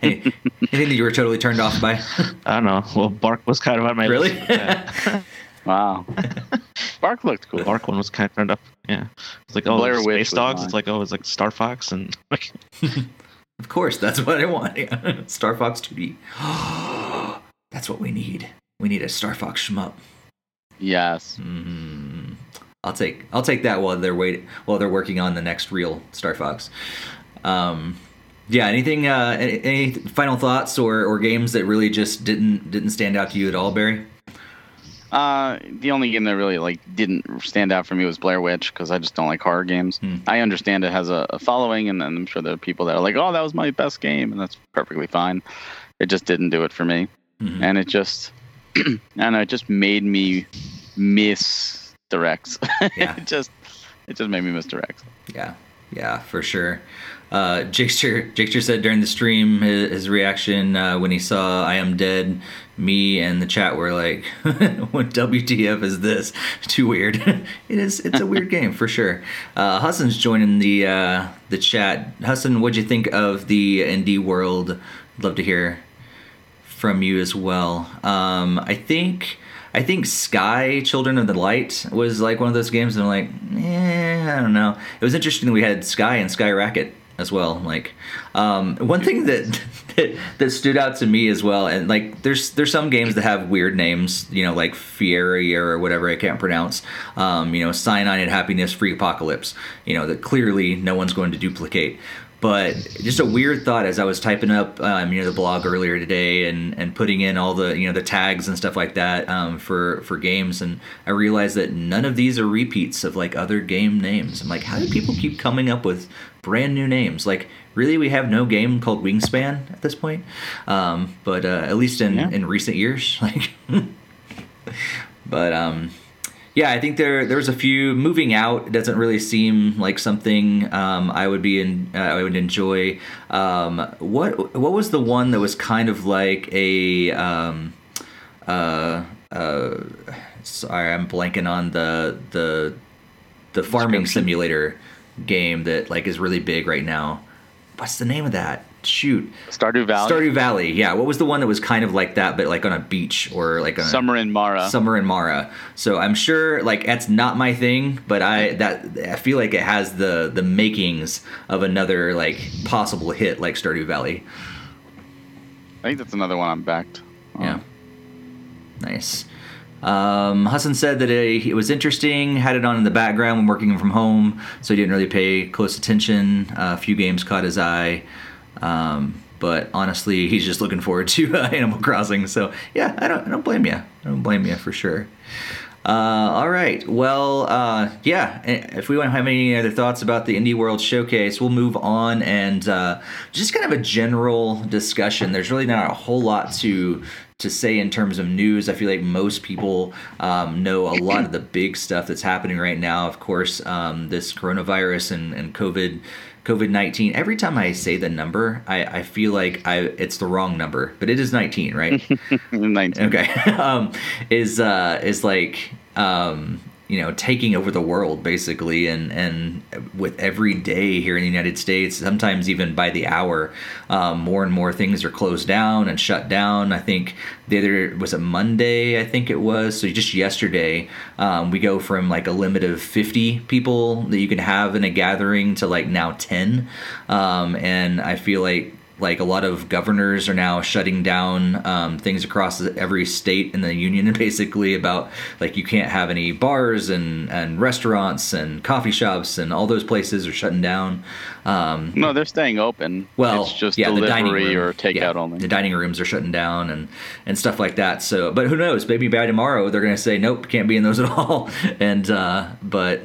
Any- anything that you were totally turned off by? I don't know. Well, Bark was kind of on my Really? list. Yeah. Wow. Bark looked cool. Bark one was kind of turned up. Yeah. It's like oh, Blair Space Dogs. It's like oh, it's like Star Fox and like Of course, that's what I want. Yeah. Star Fox 2D. that's what we need. We need a Star Fox shmup. Yes. Mm, I'll take I'll take that while they're wait while they're working on the next real Star Fox. Um, yeah. Anything? Uh, any, any final thoughts or, or games that really just didn't didn't stand out to you at all, Barry? Uh, the only game that really like didn't stand out for me was Blair Witch because I just don't like horror games. Hmm. I understand it has a, a following, and, and I'm sure there are people that are like, "Oh, that was my best game," and that's perfectly fine. It just didn't do it for me, Mhm. and it just, and it just made me miss Rex. Yeah. it just, it just made me miss Rex. Yeah, yeah, for sure. Uh, Jakester, Jakester said during the stream his, his reaction uh, when he saw "I Am Dead." Me and the chat were like, "What WTF is this? Too weird." it is. It's a weird game for sure. Uh, Hassan's joining the uh, the chat. Hassan, what'd you think of the indie world? Love to hear from you as well. Um, I think I think Sky Children of the Light was like one of those games, and I'm like, eh, I don't know. It was interesting that we had Sky and Sky Racket as well. Like, um, one thing that, that that stood out to me as well, and like, there's there's some games that have weird names, you know, like Fieri or whatever I can't pronounce. Um, you know, Cyanide and Happiness Freakpocalypse. You know, that clearly no one's going to duplicate but just a weird thought as I was typing up um, you know the blog earlier today and and putting in all the you know the tags and stuff like that um, for for games and I realized that none of these are repeats of like other game names. I'm like, how do people keep coming up with brand new names? Like, really, we have no game called Wingspan at this point. Um, but uh, at least in Yeah. in recent years, like, but um. Yeah, I think there there was a few moving out. It doesn't really seem like something um, I would be in. Uh, I would enjoy. Um, what what was the one that was kind of like a um, uh, uh, sorry, I'm blanking on the the the farming simulator game that like is really big right now. What's the name of that? Shoot, Stardew Valley, Stardew Valley. Yeah, what was the one that was kind of like that, but like on a beach or like on a, Summer in Mara. Summer in Mara. So I'm sure like that's not my thing, but I that I feel like it has the the makings of another like possible hit like Stardew Valley. I think that's another one I'm backed. on. Yeah. Nice. Um, Hassan said that it, it was interesting, had it on in the background when working from home, so he didn't really pay close attention. Uh, a few games caught his eye. Um, but honestly, he's just looking forward to uh, Animal Crossing. So yeah, I don't, I don't blame you. I don't blame you for sure. Uh, all right. Well, uh, yeah. If we don't have any other thoughts about the Indie World Showcase, we'll move on and uh, just kind of a general discussion. There's really not a whole lot to to say in terms of news. I feel like most people um, know a lot of the big stuff that's happening right now. Of course, um, this coronavirus and, and COVID. COVID nineteen. Every time I say the number, I, I feel like I it's the wrong number, but it is nineteen, right? 19. okay um is uh is like um you know taking over the world basically and and with every day here in the united states sometimes even by the hour um, more and more things are closed down and shut down. I think the other was a monday i think it was? So just yesterday um, we go from like a limit of 50 people that you can have in a gathering to like now 10 um, and i feel like like a lot of governors are now shutting down um, things across every state in the union basically about like you can't have any bars and, and restaurants and coffee shops and all those places are shutting down. Um, No, they're staying open. well it's just yeah, the dining delivery room, or takeout yeah, only. the dining rooms are shutting down and and stuff like that. So but who knows? Maybe by tomorrow they're going to say nope can't be in those at all. And uh, but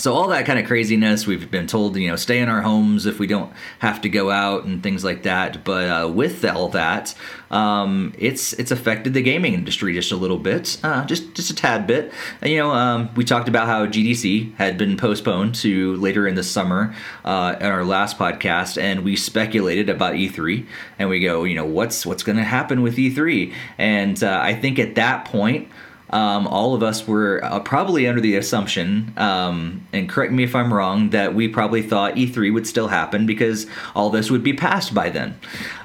so all that kind of craziness we've been told you know stay in our homes if we don't have to go out and things like that. But uh, with all that um, it's it's affected the gaming industry just a little bit uh, just just a tad bit. You know um, we talked about how gdc had been postponed to later in the summer uh, in our last podcast and we speculated about e3 and we go you know what's what's going to happen with e3 and uh, i think at that point um, all of us were uh, probably under the assumption, um, and correct me if I'm wrong, that we probably thought E3 would still happen because all this would be passed by then.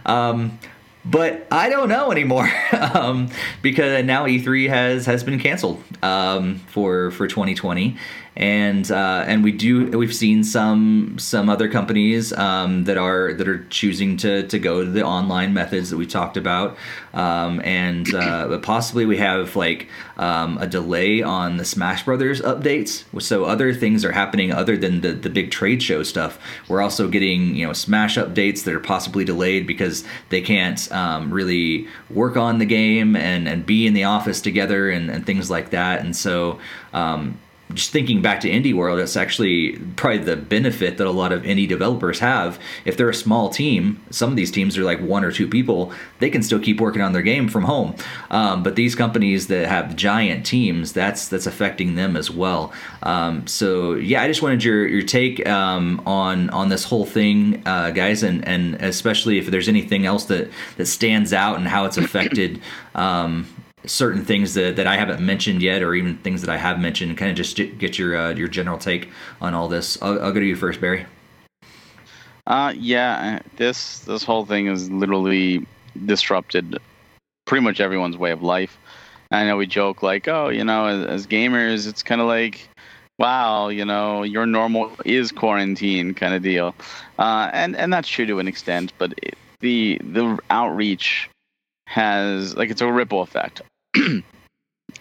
Um, but I don't know anymore um, because now E3 has has been canceled um, for for 2020, and uh, and we do we've seen some some other companies um, that are that are choosing to to go to the online methods that we talked about, um, and uh, possibly we have like um, a delay on the Smash Brothers updates. So other things are happening other than the the big trade show stuff. We're also getting you know Smash updates that are possibly delayed because they can't um, really work on the game and and be in the office together and, and things like that. And so um, just thinking back to indie world that's actually probably the benefit that a lot of indie developers have. If they're a small team some of these teams are like one or two people they can still keep working on their game from home. Um, but these companies that have giant teams that's that's affecting them as well. Um, so yeah i just wanted your your take um, on on this whole thing uh, guys and and especially if there's anything else that that stands out and how it's affected um, certain things that, that I haven't mentioned yet, or even things that I have mentioned, kind of just get your uh, your general take on all this. I'll, I'll go to you first, Barry. Uh, yeah, uh, this this whole thing has literally disrupted pretty much everyone's way of life. I know we joke like, oh, you know, as, as gamers, it's kind of like, wow, you know, your normal is quarantine kind of deal, uh, and and that's true to an extent, but it, the the outreach has like it's a ripple effect.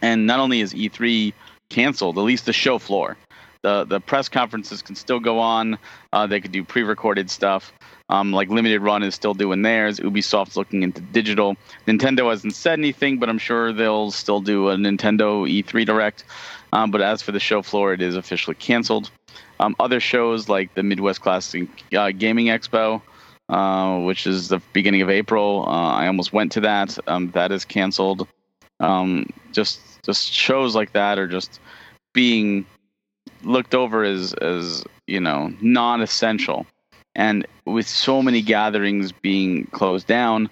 and not only is E3 canceled, at least the show floor, the the press conferences can still go on. Uh, they could do pre-recorded stuff. Um, like Limited Run is still doing theirs. Ubisoft's looking into digital. Nintendo hasn't said anything, but I'm sure they'll still do a Nintendo E3 Direct. Um, but as for the show floor, it is officially canceled. Um, other shows like the Midwest Classic uh, Gaming Expo, uh, which is the beginning of April, uh, I almost went to that. Um, that is canceled um, just just shows like that are just being looked over as as you know non-essential. And with so many gatherings being closed down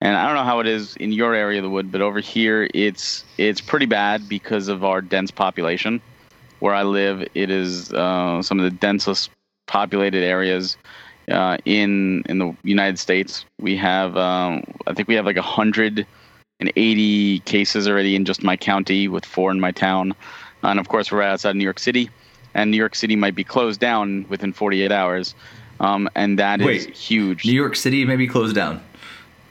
and i don't know how it is in your area of the wood but over here it's it's pretty bad because of our dense population. Where i live it is uh, some of the densest populated areas uh, in in the united states. We have um, i think we have like a hundred and 80 cases already in just my county, with four in my town. And of course, we're right outside New York City, and New York City might be closed down within 48 hours. Um, and that Wait, is huge. New York City may be closed down.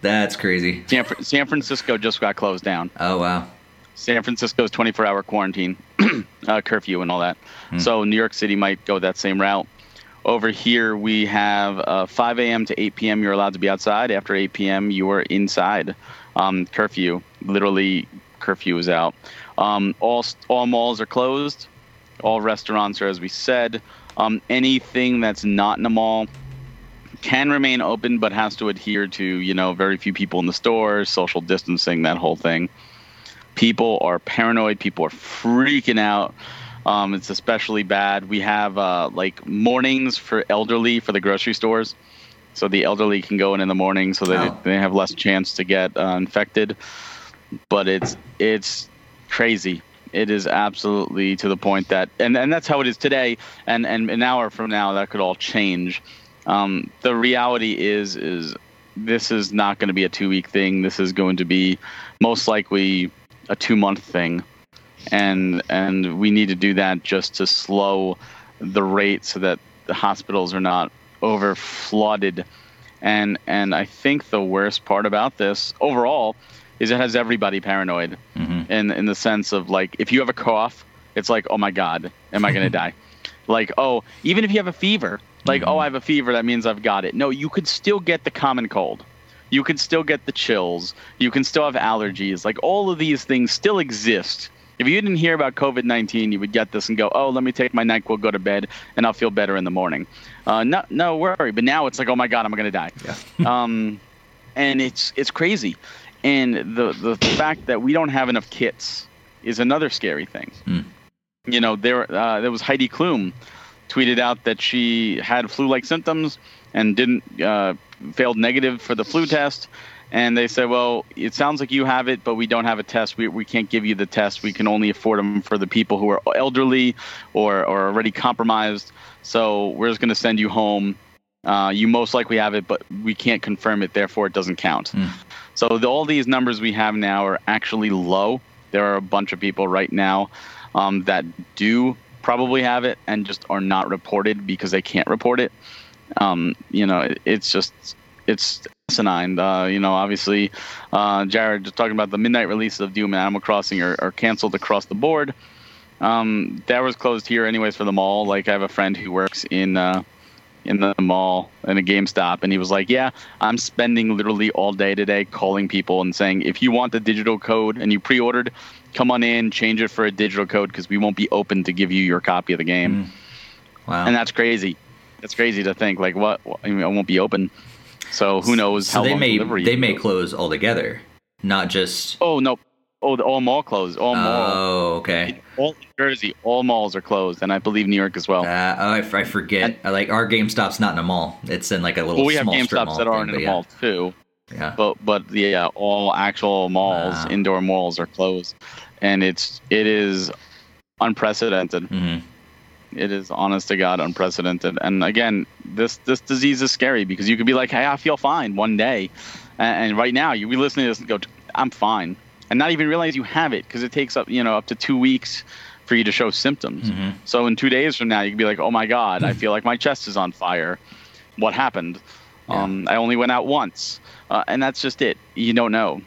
That's crazy. San, San Francisco just got closed down. Oh wow. San Francisco's 24 hour quarantine, uh, curfew, and all that. Hmm. So New York City might go that same route. Over here, we have uh, 5 a.m. to 8 p.m. You're allowed to be outside. After 8 p.m., you are inside um, curfew. Literally, curfew is out. Um, all all malls are closed. All restaurants are, as we said. Um, anything that's not in a mall can remain open, but has to adhere to you know very few people in the stores, social distancing, that whole thing. People are paranoid. People are freaking out. Um, it's especially bad. We have uh, like mornings for elderly for the grocery stores so the elderly can go in in the morning, so they oh. they have less chance to get uh, infected. But it's it's crazy. It is absolutely to the point that, and, and that's how it is today. And, and an hour from now, that could all change. Um, the reality is is this is not going to be a two week thing. This is going to be most likely a two month thing, and and we need to do that just to slow the rate so that the hospitals are not over flooded. And and I think the worst part about this overall is it has everybody paranoid mm-hmm. in in the sense of like if you have a cough, it's like oh my god, am I gonna die? Like oh even if you have a fever, like mm-hmm. oh I have a fever that means I've got it. No, you could still get the common cold. You can still get the chills. You can still have allergies. Like all of these things still exist If you didn't hear about COVID 19, you would get this and go, oh, let me take my NyQuil, go to bed, and I'll feel better in the morning. Uh, no, no worry. But now it's like, oh my God, I'm going to die. Yeah. um, and it's it's crazy. And the, the fact that we don't have enough kits is another scary thing. Mm. You know, there uh, there was Heidi Klum tweeted out that she had flu-like symptoms and didn't uh, failed negative for the flu test. And they said, well, it sounds like you have it, but we don't have a test. We, we can't give you the test. We can only afford them for the people who are elderly or, or already compromised. So we're just going to send you home. Uh, you most likely have it, but we can't confirm it. Therefore, it doesn't count. Mm. So the, all these numbers we have now are actually low. There are a bunch of people right now um, that do probably have it and just are not reported because they can't report it. Um, you know, it, it's just it's asinine. Uh, you know, obviously, uh, Jared just talking about the midnight release of Doom and Animal Crossing are, are canceled across the board. Um, that was closed here anyways for the mall. Like I have a friend who works in uh, in the mall in a GameStop, and he was like, "Yeah, I'm spending literally all day today calling people and saying if you want the digital code and you pre-ordered, come on in, change it for a digital code because we won't be open to give you your copy of the game." Mm. Wow. And that's crazy. That's crazy to think. Like, what? I mean, I won't be open. So who knows so how they may they may close altogether, not just. Oh no! Oh, the all mall closed. All mall. Oh, okay. All New Jersey, all malls are closed, and I believe New York as well. Uh, oh, I, f- I forget. I like our GameStop's not in a mall. It's in like a little well, we have GameStops that aren't in a the mall too, Yeah. yeah. but but yeah, all actual malls, Wow. indoor malls are closed, and it's it is unprecedented. hmm It is honest to God unprecedented. And again, this this disease is scary because you could be like, hey, I feel fine one day, and, and right now you be listening to this and go, I'm fine, and not even realize you have it because it takes up you know up to two weeks for you to show symptoms. hmm So in two days from now, you can be like, oh my God, I feel like my chest is on fire. What happened? Yeah. Um, I only went out once, uh, and that's just it. You don't know.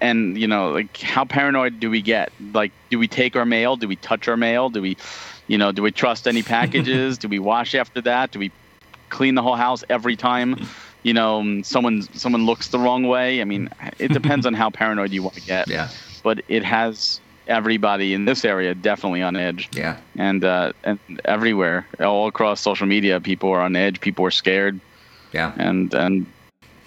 And you know, like, how paranoid do we get? Like, do we take our mail? Do we touch our mail? Do we, you know, do we trust any packages? do we wash after that? Do we clean the whole house every time? You know, um, someone someone looks the wrong way. I mean, it depends on how paranoid you want to get. Yeah. But it has everybody in this area definitely on edge Yeah. and uh, and everywhere, all across social media, people are on edge. People are scared, Yeah. and and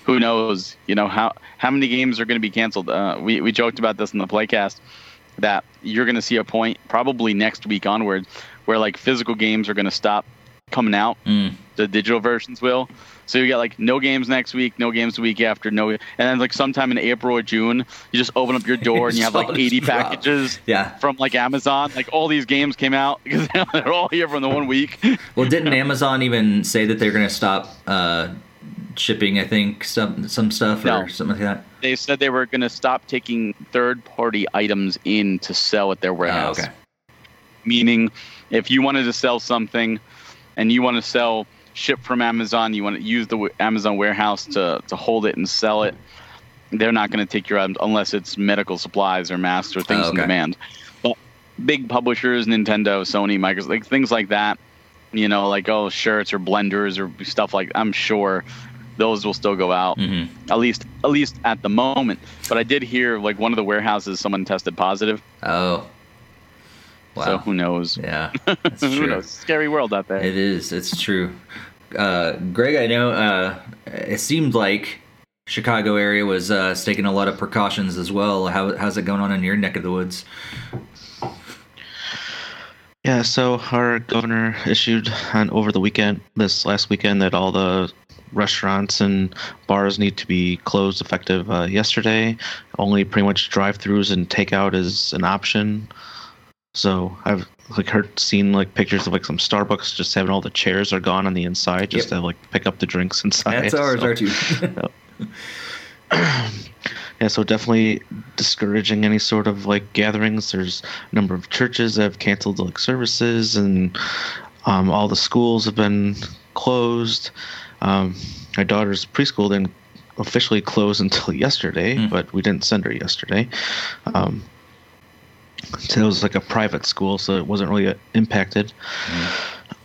who knows? You know how how many games are going to be canceled? Uh, we we joked about this in the playcast that you're going to see a point probably next week onward where like physical games are going to stop coming out. Mm. The digital versions will. So you got like no games next week, no games the week after, no, and then like sometime in April or June, you just open up your door and you have like 80 packages Yeah. from like Amazon. Like all these games came out because they're all here from the one week. Well, didn't Amazon even say that they're going to stop uh, shipping? I think some some stuff or something like that. They said they were going to stop taking third-party items in to sell at their Oh, warehouse. okay. Meaning, if you wanted to sell something, and you want to sell ship from Amazon, you want to use the Amazon warehouse to to hold it and sell it. They're not going to take your items unless it's medical supplies or masks or things Oh, in okay. demand. But big publishers, Nintendo, Sony, Microsoft, like things like that, you know, like oh shirts or blenders or stuff like. I'm sure those will still go out hmm at least at least at the moment. But I did hear like one of the warehouses someone tested positive. Oh. Wow. So who knows? yeah. That's who true. knows? Scary world out there. It is. It's true. Uh, Greg, I know uh, it seemed like Chicago area was uh, taking a lot of precautions as well. How, how's it going on in your neck of the woods? Yeah, so our governor issued on over the weekend, this last weekend, that all the restaurants and bars need to be closed effective uh, yesterday. Only pretty much drive-throughs and takeout is an option. So I've like heard seen like pictures of like some Starbucks just having all the chairs are gone on the inside just Yep. to like pick up the drinks inside. That's ours, so- are too. yeah, so definitely discouraging any sort of like gatherings. There's a number of churches that have canceled like services, and um, all the schools have been closed. Um, my daughter's preschool didn't officially close until yesterday, Hmm. but we didn't send her yesterday. Um, so it was like a private school, so it wasn't really uh, impacted.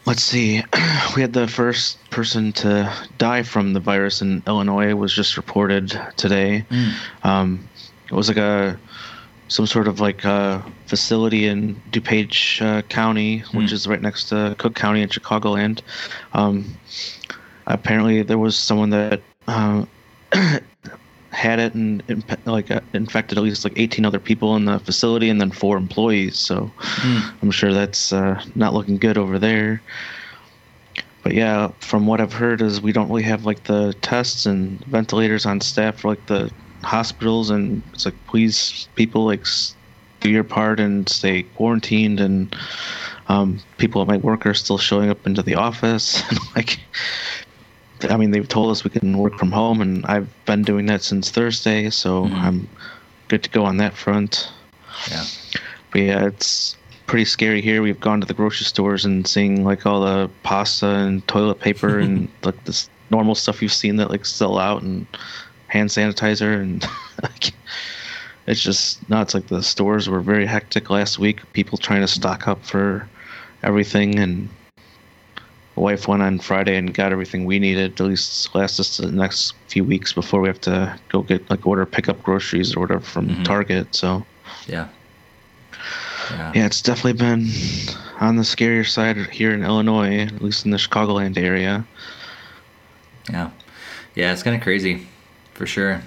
Let's see. We had the first person to die from the virus in Illinois was just reported today. Mm. Um, it was like a some sort of like a facility in DuPage uh, County, which Hmm. is right next to Cook County in Chicagoland. Um, apparently, there was someone that uh, had it and imp- like uh, infected at least like 18 other people in the facility and then four employees. So I'm sure that's uh, not looking good over there. But yeah, from what I've heard is we don't really have like the tests and ventilators on staff for like the hospitals, and it's like please people like s- do your part and stay quarantined, and um, people at my work are still showing up into the office. like, I mean, they've told us we can work from home, and I've been doing that since Thursday, so mm-hmm. I'm good to go on that front. Yeah. But yeah, it's pretty scary here. We've gone to the grocery stores and seeing like all the pasta and toilet paper and like this normal stuff you've seen that like sell out and hand sanitizer and like, it's just nuts. Like the stores were very hectic last week. People trying to stock up for everything and the wife went on Friday and got everything we needed. At least last us the next few weeks before we have to go get like order pickup groceries or whatever from Target. So Yeah. Yeah. yeah, it's definitely been on the scarier side here in Illinois, at least in the Chicagoland area. Yeah, yeah, it's kind of crazy, for sure.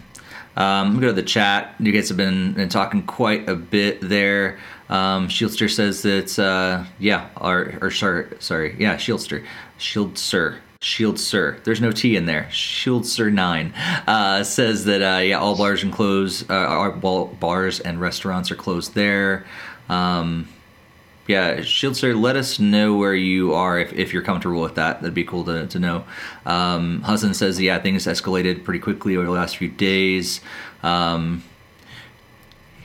Um, we go to the chat. You guys have been, been talking quite a bit there. Um, Shieldster says that, uh, yeah, or, or sorry, sorry, yeah, Shieldster, Shieldster, Shieldster. There's no T in there. Shieldster nine uh, says that, uh, yeah, all bars and close, uh, all bars and restaurants are closed there. Um, yeah, Shieldster, let us know where you are if, if you're comfortable with that. That'd be cool to, to know. Um, Hudson says, yeah, things escalated pretty quickly over the last few days. Um,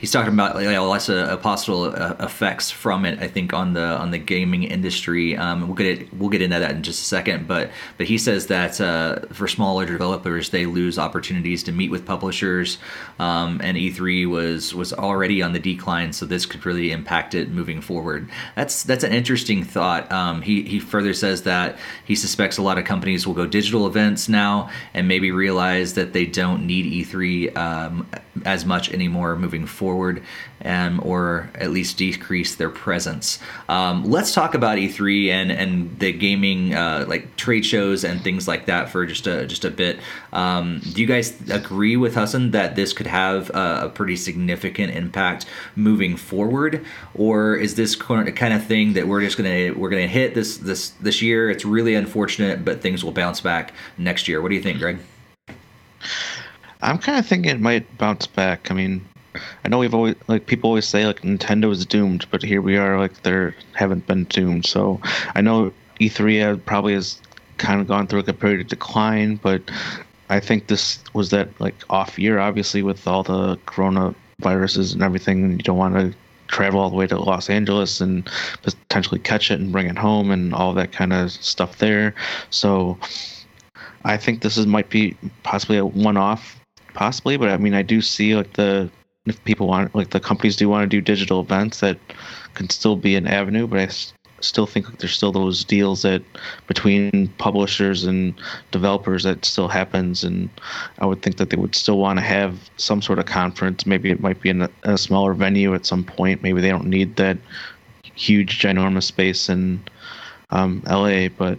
he's talking about like, less uh, possible uh, effects from it. I think on the on the gaming industry. Um, we'll get it, we'll get into that in just a second. But but he says that uh, for smaller developers, they lose opportunities to meet with publishers, um, and E3 was was already on the decline, so this could really impact it moving forward. That's that's an interesting thought. Um, he he further says that he suspects a lot of companies will go digital events now and maybe realize that they don't need E3 um, as much anymore moving forward, um, or at least decrease their presence. Um, let's talk about E3 and and the gaming uh, like trade shows and things like that for just a just a bit. Um, do you guys agree with Hassan that this could have a, a pretty significant impact moving forward, or is this kind of thing that we're just gonna we're gonna hit this this this year? It's really unfortunate, but things will bounce back next year. What do you think, Greg? I'm kind of thinking it might bounce back. I mean, I know we've always like people always say like Nintendo is doomed, but here we are like they haven't been doomed. So I know E3 had uh, probably has kind of gone through like a period of decline, but I think this was that like off year, obviously with all the coronaviruses and everything. You don't want to travel all the way to Los Angeles and potentially catch it and bring it home and all that kind of stuff there. So I think this is might be possibly a one-off, possibly. But I mean, I do see like the if people want like the companies do want to do digital events that can still be an avenue. But I s- still think like, there's still those deals that between publishers and developers that still happens, and I would think that they would still want to have some sort of conference. Maybe it might be in a, a smaller venue at some point. Maybe they don't need that huge, ginormous space in um, LA, but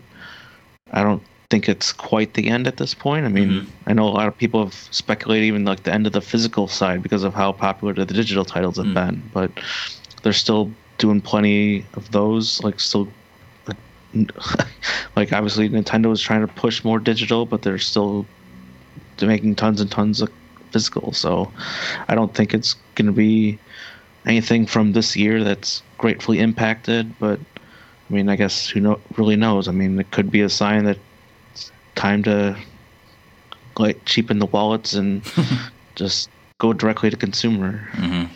I don't think it's quite the end at this point. I mean, Mhm. I know a lot of people have speculated even like the end of the physical side because of how popular the digital titles have Mm. been, but they're still doing plenty of those. Like still, like, like obviously Nintendo is trying to push more digital, but they're still making tons and tons of physical. So I don't think it's going to be anything from this year that's gratefully impacted, but I mean, I guess who know, really knows? I mean, it could be a sign that time to like cheapen the wallets and just go directly to consumer. Mm-hmm.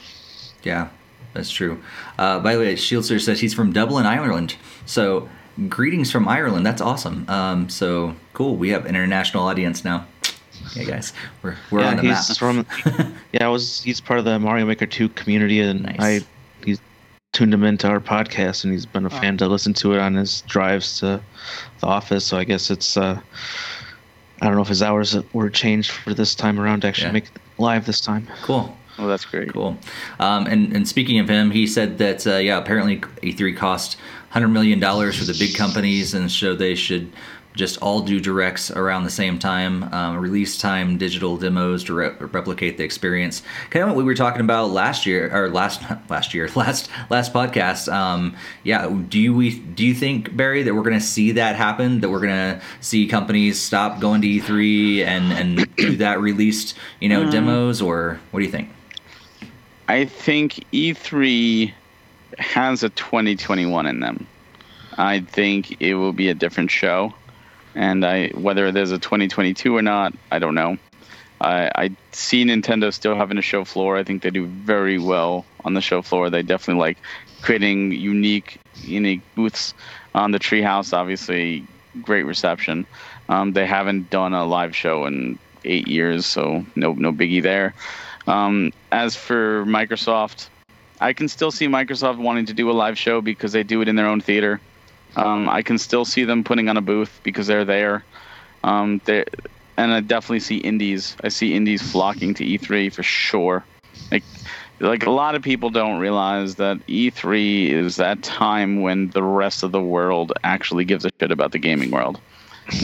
Yeah, that's true. Uh, by the way, Shieldster says he's from Dublin, Ireland. So, greetings from Ireland. That's awesome. Um, so cool. We have an international audience now. Yeah, guys, we're we're yeah, on the map. he's from. yeah, I was. He's part of the Mario Maker 2 community, and Nice. I tuned him into our podcast, and he's been a fan to listen to it on his drives to the office. So I guess it's. uh I don't know if his hours were changed for this time around to actually Yeah. make it live this time. Cool. Oh, that's great. Cool. Um, and and speaking of him, he said that uh, yeah, apparently E3 cost hundred million dollars for the big companies, and so they should just all do directs around the same time, um, release time, digital demos to re- replicate the experience. Kind of what we were talking about last year, or last last year, last last podcast. Um, yeah, do you we do you think Barry that we're going to see that happen? That we're going to see companies stop going to E3 and and do that released, you know, demos, or what do you think? I think E3 has a 2021 in them. I think it will be a different show, and I whether there's a 2022 or not, I don't know. I, I see Nintendo still having a show floor. I think they do very well on the show floor. They definitely like creating unique unique booths on the Treehouse. Obviously, great reception. Um, they haven't done a live show in eight years, so no no biggie there. Um, as for Microsoft, I can still see Microsoft wanting to do a live show because they do it in their own theater. Um, I can still see them putting on a booth because they're there. Um, they and I definitely see indies. I see indies flocking to E3 for sure. Like, like a lot of people don't realize that E3 is that time when the rest of the world actually gives a shit about the gaming world,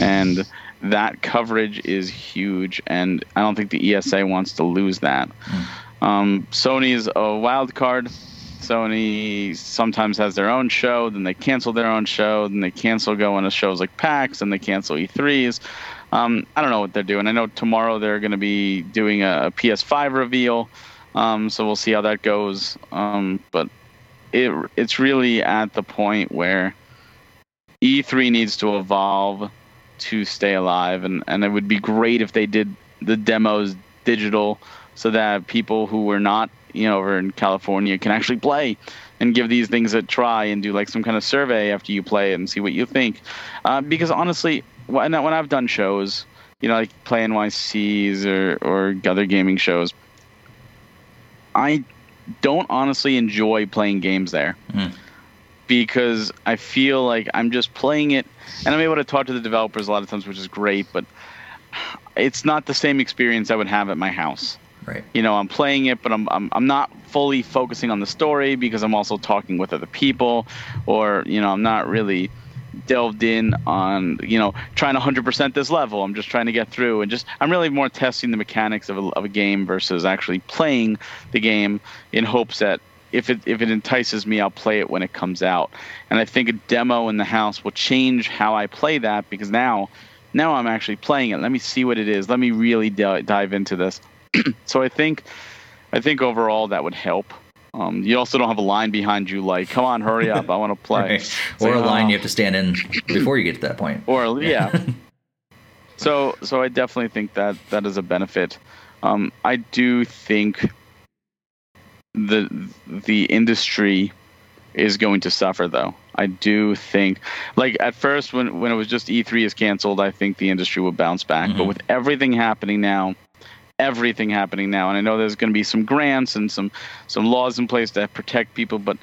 and that coverage is huge. And I don't think the ESA wants to lose that. Um, Sony's a wild card. Sony sometimes has their own show, then they cancel their own show, then they cancel going to shows like PAX, and they cancel E3s. Um, I don't know what they're doing. I know tomorrow they're going to be doing a, a PS5 reveal, um, so we'll see how that goes. Um, but it it's really at the point where E3 needs to evolve to stay alive, and, and it would be great if they did the demos digital so that people who were not you know over in California can actually play and give these things a try and do like some kind of survey after you play it and see what you think. Uh, because honestly, when when I've done shows, you know, like play NYCs or or other gaming shows, I don't honestly enjoy playing games there. Mm. Because I feel like I'm just playing it, and I'm able to talk to the developers a lot of times, which is great. But it's not the same experience I would have at my house Right. you know i'm playing it but I'm, I'm i'm not fully focusing on the story because i'm also talking with other people or you know i'm not really delved in on you know trying 100% this level. I'm just trying to get through and just i'm really more testing the mechanics of a, of a game versus actually playing the game in hopes that if it if it entices me i'll play it when it comes out. And i think a demo in the house will change how i play that because now now i'm actually playing it. Let me see what it is. Let me really di- dive into this so I think, I think overall that would help. Um, you also don't have a line behind you like, "Come on, hurry up, I want to play," Right. Or like, a line oh. you have to stand in before you get to that point. Or yeah. so so I definitely think that that is a benefit. Um, I do think the the industry is going to suffer though. I do think like at first when when it was just E3 is canceled, I think the industry would bounce back. But Mhm. with everything happening now, everything happening now, and I know there's going to be some grants and some some laws in place that protect people, but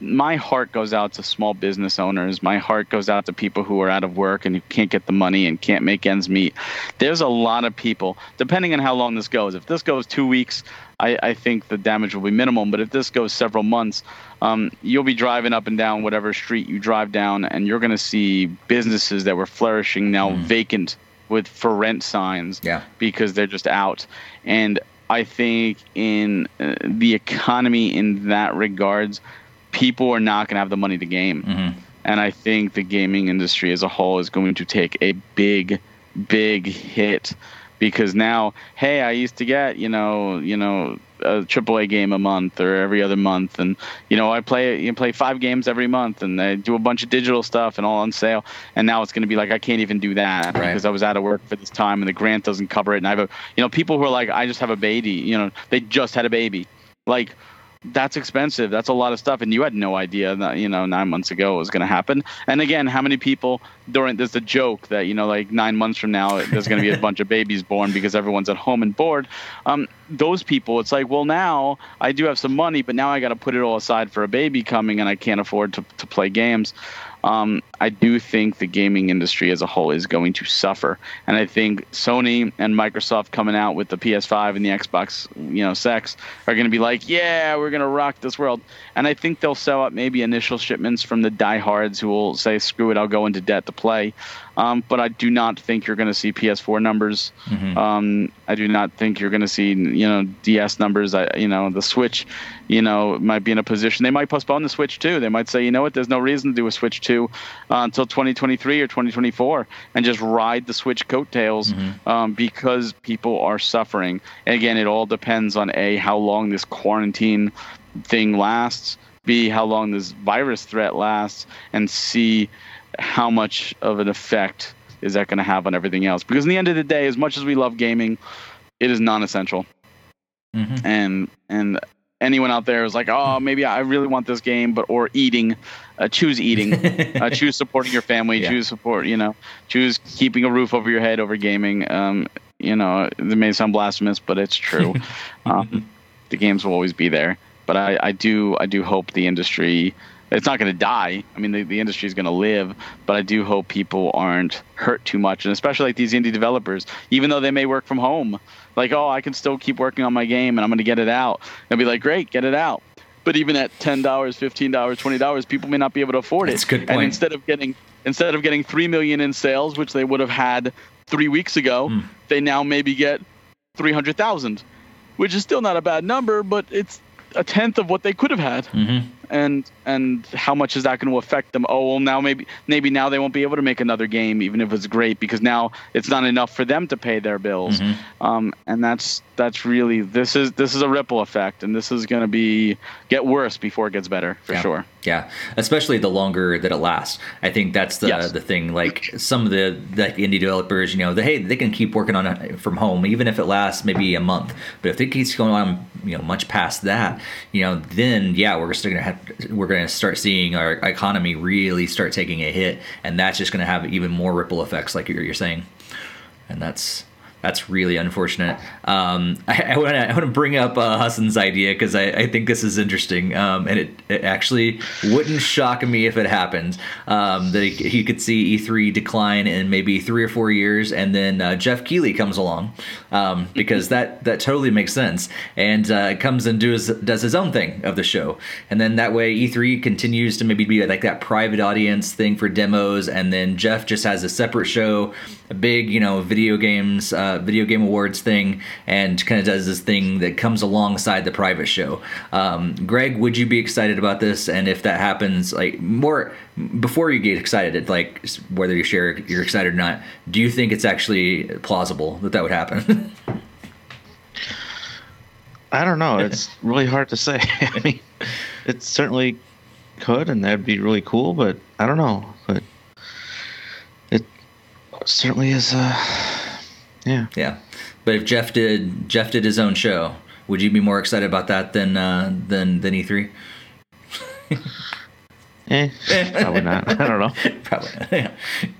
my heart goes out to small business owners. My heart goes out to people who are out of work and who can't get the money and can't make ends meet. There's a lot of people, depending on how long this goes. If this goes two weeks, I, I think the damage will be minimal. But if this goes several months, um, you'll be driving up and down whatever street you drive down, and you're going to see businesses that were flourishing now vacant with for rent signs Yeah. because they're just out. And I think in uh, the economy, in that regards, people are not going to have the money to game. hmm And I think the gaming industry as a whole is going to take a big, big hit because now, hey, I used to get you know, you know, a AAA game a month or every other month, and you know, I play you play five games every month, and I do a bunch of digital stuff and all on sale. And now it's going to be like I can't even do that Right. because I was out of work for this time, and the grant doesn't cover it. And I have a, you know, people who are like, I just have a baby, you know, they just had a baby, like that's expensive. That's a lot of stuff, and you had no idea that you know nine months ago it was going to happen. And again, how many people during there's a joke that you know like nine months from now there's going to be a bunch of babies born because everyone's at home and bored. Um, those people, it's like, well, now I do have some money, but now I got to put it all aside for a baby coming, and I can't afford to to play games. Um, I do think the gaming industry as a whole is going to suffer. And I think Sony and Microsoft coming out with the PS5 and the Xbox, you know, Sex are going to be like, yeah, we're going to rock this world. And I think they'll sell out maybe initial shipments from the diehards who will say, screw it, I'll go into debt to play. Um, but I do not think you're going to see PS4 numbers. Mm-hmm. Um, I do not think you're going to see, you know, DS numbers. I, you know, the Switch, you know, might be in a position. They might postpone the Switch too. They might say, you know what, there's no reason to do a Switch 2 uh, until 2023 or 2024 and just ride the Switch coattails mm-hmm. um, because people are suffering. And again, it all depends on A, how long this quarantine thing lasts, B, how long this virus threat lasts, and C, how much of an effect is that going to have on everything else? Because in the end of the day, as much as we love gaming, it is non-essential. Mm-hmm. And and anyone out there is like, oh, maybe I really want this game, but or eating, uh, choose eating, uh, choose supporting your family, yeah. choose support, you know, choose keeping a roof over your head over gaming. Um, you know, it may sound blasphemous, but it's true. um, the games will always be there, but I, I do I do hope the industry it's not going to die. I mean, the, the industry is going to live, but I do hope people aren't hurt too much, and especially like these indie developers, even though they may work from home, like, oh, I can still keep working on my game and I'm going to get it out. They'll be like, great, get it out. But even at ten dollars, fifteen dollars, twenty dollars, people may not be able to afford it. That's good point. And instead of getting instead of getting three million in sales, which they would have had three weeks ago, mm. they now maybe get three hundred thousand, which is still not a bad number, but it's a tenth of what they could have had. Mm-hmm and and how much is that going to affect them? Oh well, now maybe maybe now they won't be able to make another game, even if it's great, because now it's not enough for them to pay their bills. Mm-hmm. Um, and that's that's really this is this is a ripple effect, and this is going to be get worse before it gets better for yeah. sure. Yeah, especially the longer that it lasts. I think that's the yes. the thing. Like some of the the indie developers, you know, they, hey, they can keep working on it from home, even if it lasts maybe a month. But if it keeps going on, you know, much past that, you know, then yeah, we're still gonna have we're gonna start seeing our economy really start taking a hit, and that's just gonna have even more ripple effects, like you're, you're saying, and that's that's really unfortunate. Um, I, want to I want to bring up uh, Hassan's idea because I, I think this is interesting, um, and it, it actually wouldn't shock me if it happened um, that he, he, could see E3 decline in maybe three or four years, and then uh, Geoff Keighley comes along um, because that that totally makes sense, and uh, comes and does does his own thing of the show, and then that way E3 continues to maybe be like that private audience thing for demos, and then Geoff just has a separate show a big, you know, video games, uh, video game awards thing, and kind of does this thing that comes alongside the private show. Um, Greg, would you be excited about this? And if that happens, like more before you get excited, it's like whether you share you're excited or not, do you think it's actually plausible that that would happen? I don't know. It's really hard to say. I mean, it certainly could, and that'd be really cool. But I don't know. But it certainly is. Uh, yeah. Yeah, but if Geoff did Geoff did his own show, would you be more excited about that than uh, than than E3? Eh, probably not. I don't know. probably. Yeah.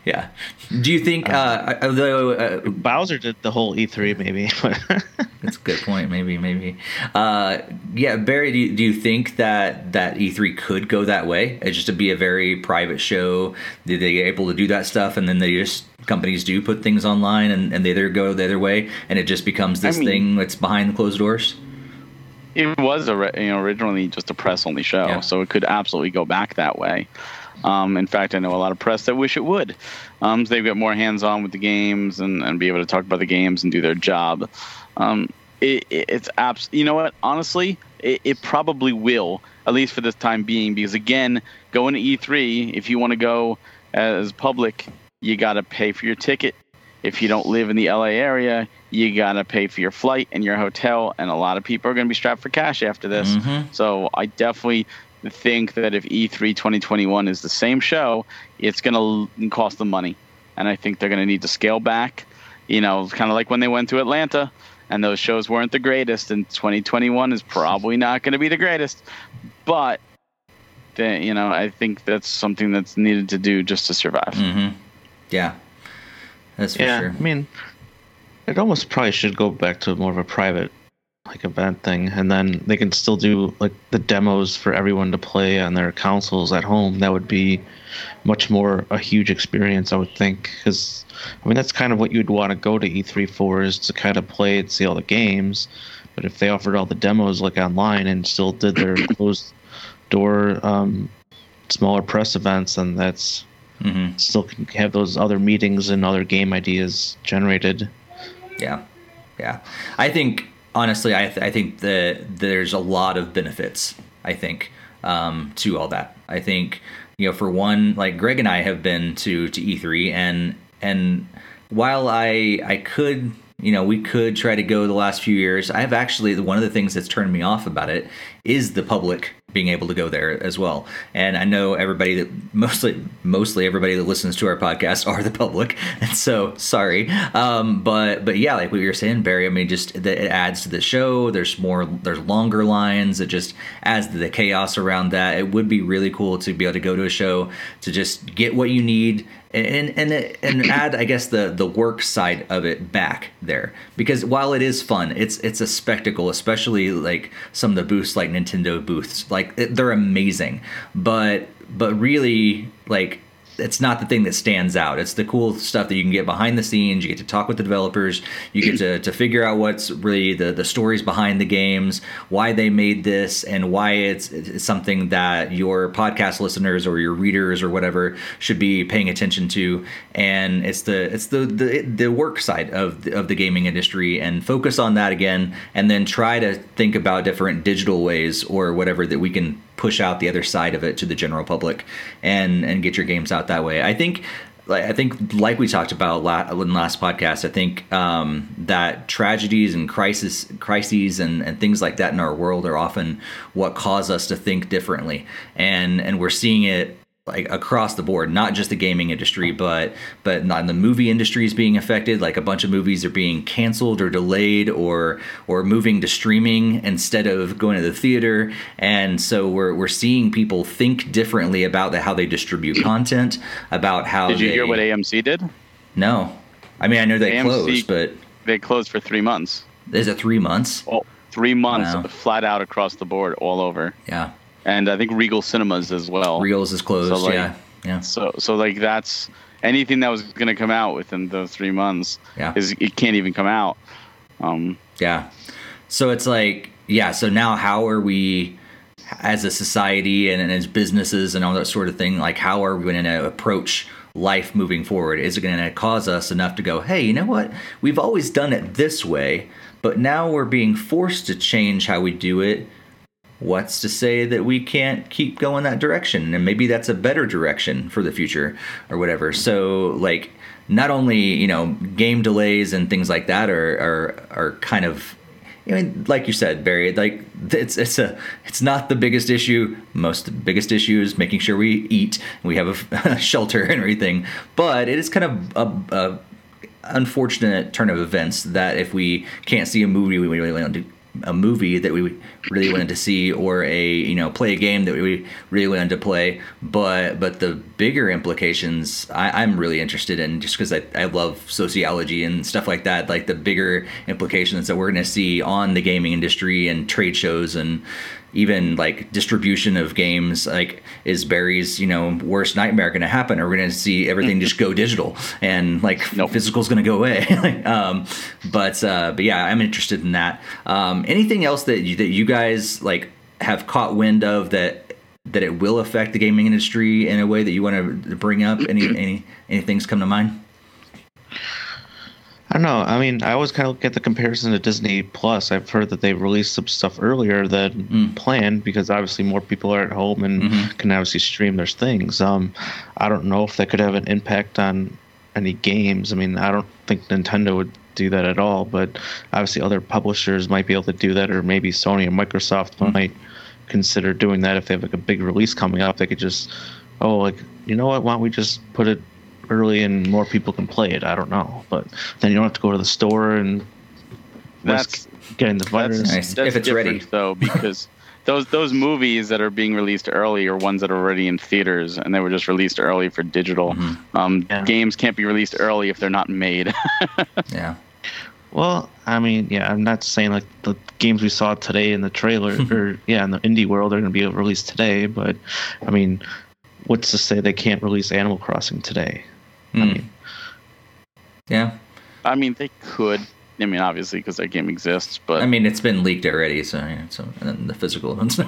yeah. Do you think? Uh, although uh, Bowser did the whole E3, maybe. that's a good point. Maybe, maybe. Uh, yeah, Barry. Do you, do you think that that E3 could go that way? It's just to be a very private show. Did they get able to do that stuff, and then they just companies do put things online, and, and they either go the other way, and it just becomes this I mean, thing that's behind closed doors. It was a, you know originally just a press only show, yeah. so it could absolutely go back that way. Um, in fact, I know a lot of press that wish it would. Um, so they get more hands on with the games and, and be able to talk about the games and do their job. Um, it, it, it's abs- You know what? Honestly, it, it, probably will, at least for this time being, because again, going to E3, if you want to go as public, you got to pay for your ticket. If you don't live in the LA area, you got to pay for your flight and your hotel. And a lot of people are going to be strapped for cash after this. Mm-hmm. So I definitely think that if E3 2021 is the same show, it's going to cost them money. And I think they're going to need to scale back. You know, kind of like when they went to Atlanta and those shows weren't the greatest, and 2021 is probably not going to be the greatest. But, you know, I think that's something that's needed to do just to survive. Mm-hmm. Yeah, that's for yeah, sure. I mean, it almost probably should go back to more of a private like event thing, and then they can still do like the demos for everyone to play on their consoles at home. That would be much more a huge experience, I would think, because I mean that's kind of what you'd want to go to E3 for is to kind of play and see all the games. But if they offered all the demos like online and still did their closed door um, smaller press events, then that's Mm-hmm. still can have those other meetings and other game ideas generated. Yeah, yeah. I think honestly, I, th- I think that there's a lot of benefits. I think um, to all that. I think you know, for one, like Greg and I have been to to E3, and and while I I could. You know, we could try to go the last few years. I've actually one of the things that's turned me off about it is the public being able to go there as well. And I know everybody that mostly mostly everybody that listens to our podcast are the public, and so sorry. Um, but but yeah, like what you were saying, Barry. I mean, just that it adds to the show. There's more. There's longer lines. It just adds to the chaos around that. It would be really cool to be able to go to a show to just get what you need and and and add I guess the the work side of it back there because while it is fun, it's it's a spectacle, especially like some of the booths like Nintendo booths, like it- they're amazing, but but really like it's not the thing that stands out. It's the cool stuff that you can get behind the scenes. You get to talk with the developers. You get to, to figure out what's really the, the stories behind the games, why they made this, and why it's, it's something that your podcast listeners or your readers or whatever should be paying attention to. And it's the it's the the, the work side of the, of the gaming industry, and focus on that again, and then try to think about different digital ways or whatever that we can push out the other side of it to the general public and and get your games out that way. I think like I think like we talked about in last podcast, I think um, that tragedies and crisis crises and, and things like that in our world are often what cause us to think differently. And and we're seeing it like across the board, not just the gaming industry, but but not in the movie industry is being affected. Like a bunch of movies are being canceled or delayed or or moving to streaming instead of going to the theater. And so we're we're seeing people think differently about the, how they distribute content, about how Did you they, hear what AMC did? No, I mean I know they AMC closed, but They closed for three months. is it three months? Three months Wow. flat out across the board, all over. Yeah, And I think Regal Cinemas as well. Reels is closed. So, like, yeah, yeah, So, so like that's anything that was going to come out within those three months Yeah. is it can't even come out. Um, yeah. So it's like yeah. So now how are we? As a society and, and as businesses and all that sort of thing, like how are we going to approach life moving forward? Is it going to cause us enough to go, hey, you know what? We've always done it this way, but now we're being forced to change how we do it. What's to say that we can't keep going that direction? And maybe that's a better direction for the future or whatever. So, like, not only, you know, game delays and things like that are, are, are kind of I mean, like you said, Barry, like it's it's a it's not the biggest issue. Most biggest issue is making sure we eat, we have a, shelter and everything. But it is kind of a, a unfortunate turn of events that if we can't see a movie we really a movie that we really wanted to see or a you know play a game that we really wanted to play. But but the bigger implications I, i'm really interested in just because I, I love sociology and stuff like that. Like the bigger implications that we're going to see on the gaming industry and trade shows and even like distribution of games like is barry's you know worst nightmare going to happen? Or we're going to see everything just go digital? And like Nope. physical's going to go away. Um, but uh, but yeah i'm interested in that. Um, anything else that you, that you guys like have caught wind of that that it will affect the gaming industry in a way that you want to bring up? Any any any things come to mind I don't know. I mean, I always kind of get the comparison to Disney Plus. I've heard that they released some stuff earlier than mm. planned because obviously more people are at home and mm-hmm. can obviously stream their things. Um, I don't know if that could have an impact on any games. I mean, I don't think Nintendo would do that at all, but obviously other publishers might be able to do that, or maybe Sony and Microsoft mm-hmm. might consider doing that if they have like a big release coming up. They could just, oh, like you know what? Why don't we just put it early and more people can play it? I don't know, but then you don't have to go to the store and that's risk getting the virus. that's, Nice. that's If it's ready. though because those those movies that are being released early are ones that are already in theaters and they were just released early for digital. Mm-hmm. Um, Yeah. Games can't be released early if they're not made. yeah Well, I mean, yeah, I'm not saying like the games we saw today in the trailer or yeah, in the indie world are going to be released today, but I mean, what's to say they can't release Animal Crossing today? Hmm. I mean, Yeah. I mean, they could. I mean, obviously, because that game exists, but I mean, it's been leaked already, so yeah, so and then the physical ones.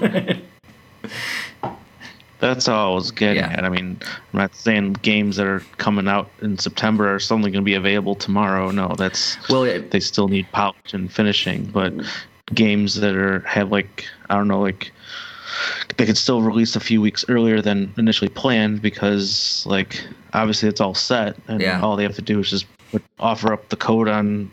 that's all I was getting Yeah. at. I mean, I'm not saying games that are coming out in September are suddenly going to be available tomorrow. No, that's well, it, they still need polish and finishing, but games that are have like I don't know like they could still release a few weeks earlier than initially planned because like obviously it's all set and Yeah. all they have to do is just put, offer up the code on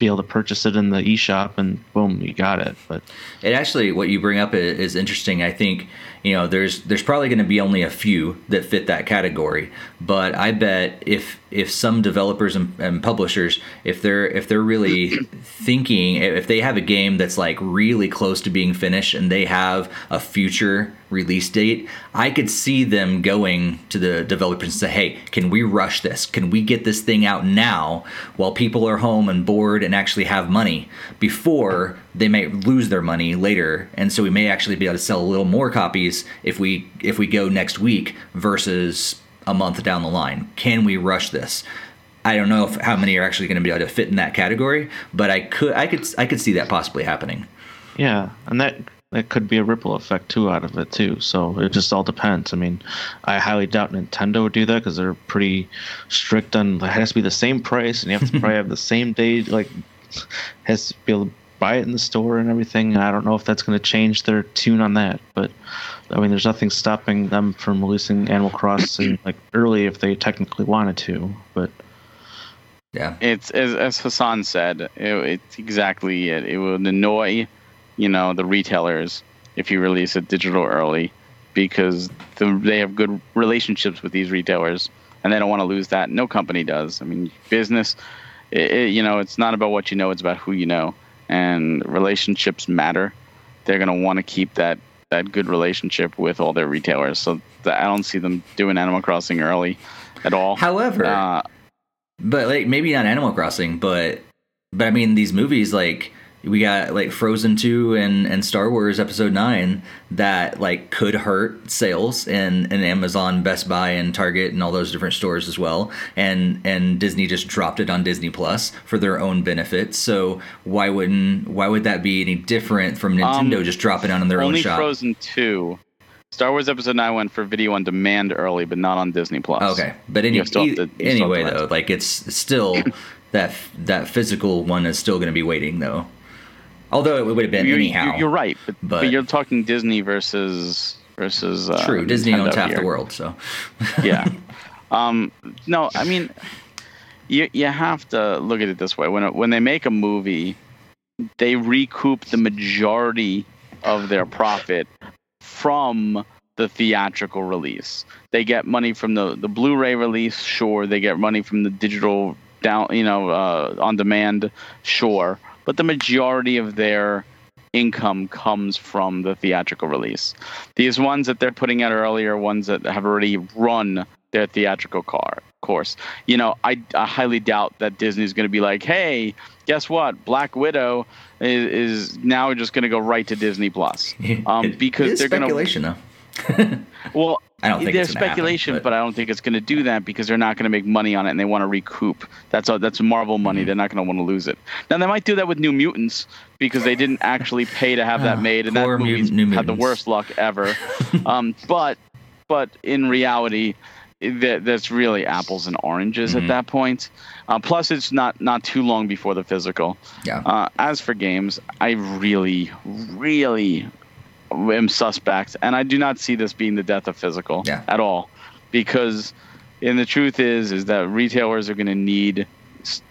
be able to purchase it in the eShop and boom you got it but It actually, what you bring up is interesting. I think you know there's there's probably going to be only a few that fit that category, but I bet if if some developers and, and publishers, if they're if they're really thinking, if they have a game that's like really close to being finished and they have a future release date, I could see them going to the developers and say, "Hey, can we rush this? Can we get this thing out now while people are home and bored and actually have money before they may lose their money later?" And so we may actually be able to sell a little more copies if we if we go next week versus a month down the line. Can we rush this? I don't know if how many are actually going to be able to fit in that category, but I could I could I could see that possibly happening. yeah and that that could be a ripple effect too out of it too so it just all depends i mean i highly doubt nintendo would do that because they're pretty strict on it has to be the same price and you have to probably have the same day like has to be able to buy it in the store and everything and i don't know if that's going to change their tune on that but i mean there's nothing stopping them from releasing animal crossing like early if they technically wanted to but Yeah. it's as, as Hassan said, it, it's exactly it. It would annoy, you know, the retailers if you release it digital early, because the, they have good relationships with these retailers, and they don't want to lose that. No company does. I mean, business, it, it, you know, it's not about what you know; it's about who you know, and relationships matter. They're gonna want to keep that that good relationship with all their retailers. So that, I don't see them doing Animal Crossing early at all. However, Uh, but like maybe not Animal Crossing, but but I mean these movies like we got like Frozen 2 and and Star Wars episode 9 that like could hurt sales in in Amazon, Best Buy and Target and all those different stores as well. And and Disney just dropped it on Disney Plus for their own benefit. So why wouldn't why would that be any different from Nintendo Um, just dropping it on their own eShop? Frozen 2. Star Wars Episode 9 went for video on demand early, but not on Disney Plus. Okay, but any, e- anyway though, like it's still that that physical one is still going to be waiting though. Although it would have been anyhow. You're right, but, but, But- you're talking Disney versus versus uh, True, Disney Nintendo owns half here. the world, so yeah. Um, no, I mean, you you have to look at it this way. When when they make a movie, they recoup the majority of their profit from the theatrical release. They get money from the the Blu-ray release, sure. They get money from the digital down, you know, uh, on demand, sure. But the majority of their income comes from the theatrical release. These ones that they're putting out earlier, ones that have already run their theatrical car course. You know, I, I highly doubt that Disney's going to be like, hey, guess what? Black Widow is, is now just going to go right to Disney Plus. Um, because they're gonna- speculation though. Well, I don't think there's it's gonna happen, speculation, but- but... I don't think it's going to do that because they're not going to make money on it and they want to recoup. That's all, that's Marvel money. Mm-hmm. They're not going to want to lose it. Now they might do that with New Mutants because they didn't actually pay to have that Ah, made, and that poor movie's Mutant- New had the worst luck ever. um, but but in reality, that that's really apples and oranges Mhm. at that point. Uh, plus, it's not not too long before the physical. Yeah. Uh, as for games, I really, really am suspect, and I do not see this being the death of physical Yeah. at all, because, and the truth is, is that retailers are going to need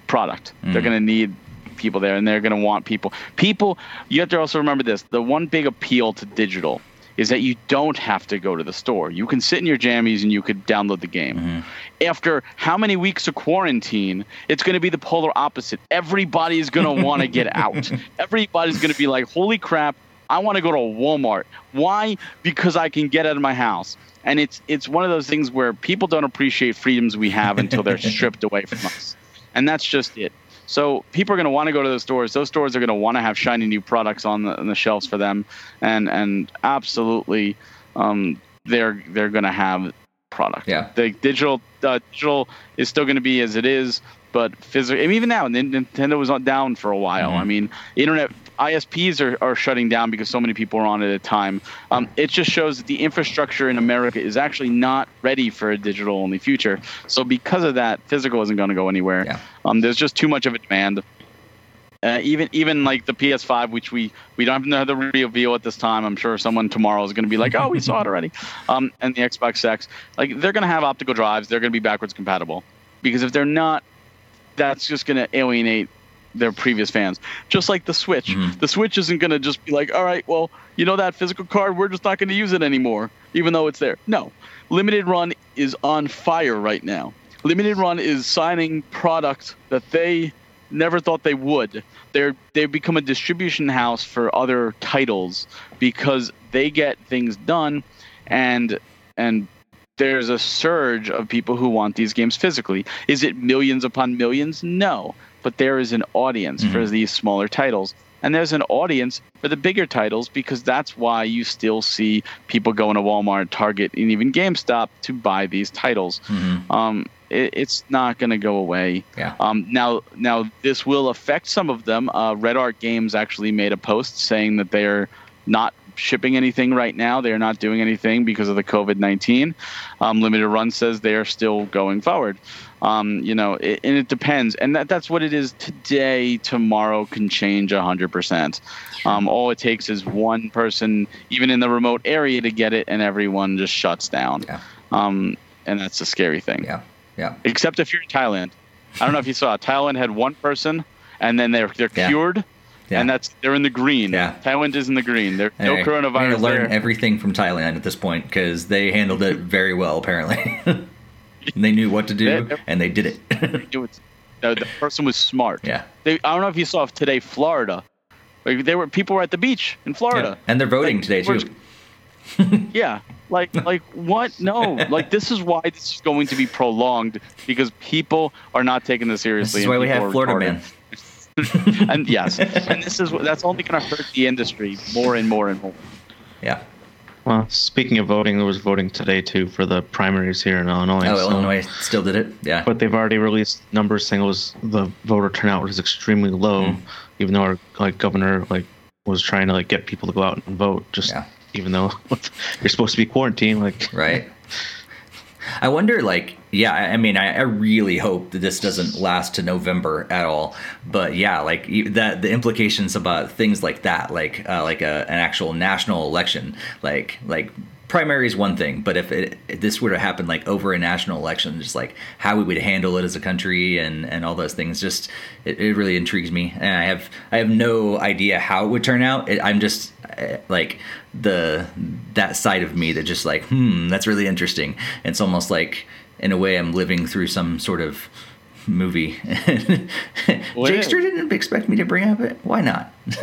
product. They're Mhm. going to need people there, and they're going to want people. People, you have to also remember this: the one big appeal to digital is that you don't have to go to the store. You can sit in your jammies and you could download the game Mhm. after how many weeks of quarantine, it's going to be the polar opposite. Everybody's going to want to get out. Everybody's going to be like, holy crap, I want to go to Walmart. Why? Because I can get out of my house. And it's it's one of those things where people don't appreciate freedoms we have until they're stripped away from us. And that's just it. So people are going to want to go to those stores. Those stores are going to want to have shiny new products on the, on the shelves for them, and and absolutely, um, they're they're going to have product. Yeah. The digital uh, digital is still going to be as it is, but physical. Even now, Nintendo was not down for a while. Mhm. I mean, internet ISPs are, are shutting down because so many people are on at a time. Um, it just shows that the infrastructure in America is actually not ready for a digital only future. So because of that, physical isn't going to go anywhere. Yeah. Um, there's just too much of a demand. Uh, even even like the PS5, which we we don't have the reveal at this time. I'm sure someone tomorrow is going to be like, "Oh, we saw it already." Um, and the Xbox X, like they're going to have optical drives. They're going to be backwards compatible because if they're not, that's just going to alienate their previous fans. Just like the Switch, Mhm. the Switch isn't going to just be like, "All right, well, you know that physical card, we're just not going to use it anymore, even though it's there." No, Limited Run is on fire right now. Limited Run is signing product that they never thought they would. They're they've become a distribution house for other titles because they get things done and and there's a surge of people who want these games physically. Is it millions upon millions? No. But there is an audience for Mhm. these smaller titles. And there's an audience for the bigger titles because that's why you still see people going to Walmart, Target, and even GameStop to buy these titles. Mhm. Um, it, it's not going to go away. Yeah. Um, now, now this will affect some of them. Uh, Red Art Games actually made a post saying that they're not shipping anything right now. They are not doing anything because of the COVID nineteen. Um, Limited Run says they are still going forward. Um, you know, it, and it depends, and that, that's what it is today. Tomorrow can change hundred percent. Um, all it takes is one person, even in the remote area, to get it, and everyone just shuts down. Yeah. Um, and that's a scary thing Yeah. Yeah. except if you're in Thailand. I don't know if you saw. Thailand had one person, and then they're they're Yeah. cured, Yeah. and that's they're in the green. Yeah. Thailand is in the green. There's no gonna coronavirus learn there. everything from Thailand at this point because they handled it very well. Apparently, they knew what to do They- and they did it. The, the person was smart. yeah. They, I don't know if you saw today, Florida. Like they were people were at the beach in Florida. And they're voting Like, today too. Yeah, like like what? No, like this is why this is going to be prolonged because people are not taking this This seriously. is why we have Florida retarded. man. and yes, and this is that's only going to hurt the industry more and more and more. Yeah. Well, speaking of voting, there was voting today too for the primaries here in Illinois. Oh, so- Illinois still did it. Yeah. But they've already released numbers saying it was the voter turnout was extremely low, Mm. even though our like governor like was trying to like get people to go out and vote. Just Yeah. even though you're supposed to be quarantined, like right. I wonder, like, yeah, I mean, I, I really hope that this doesn't last to November at all. But yeah, like that, the implications about things like that, like, uh, like a, an actual national election, like, like primary is one thing, but if it, if this were to happen like over a national election, just like how we would handle it as a country and and all those things, just it, it really intrigues me. And I have I have no idea how it would turn out. It, I'm just uh, like the that side of me that just like hmm that's really interesting it's almost like in a way i'm living through some sort of movie Well, yeah. Jakester didn't expect me to bring up it why not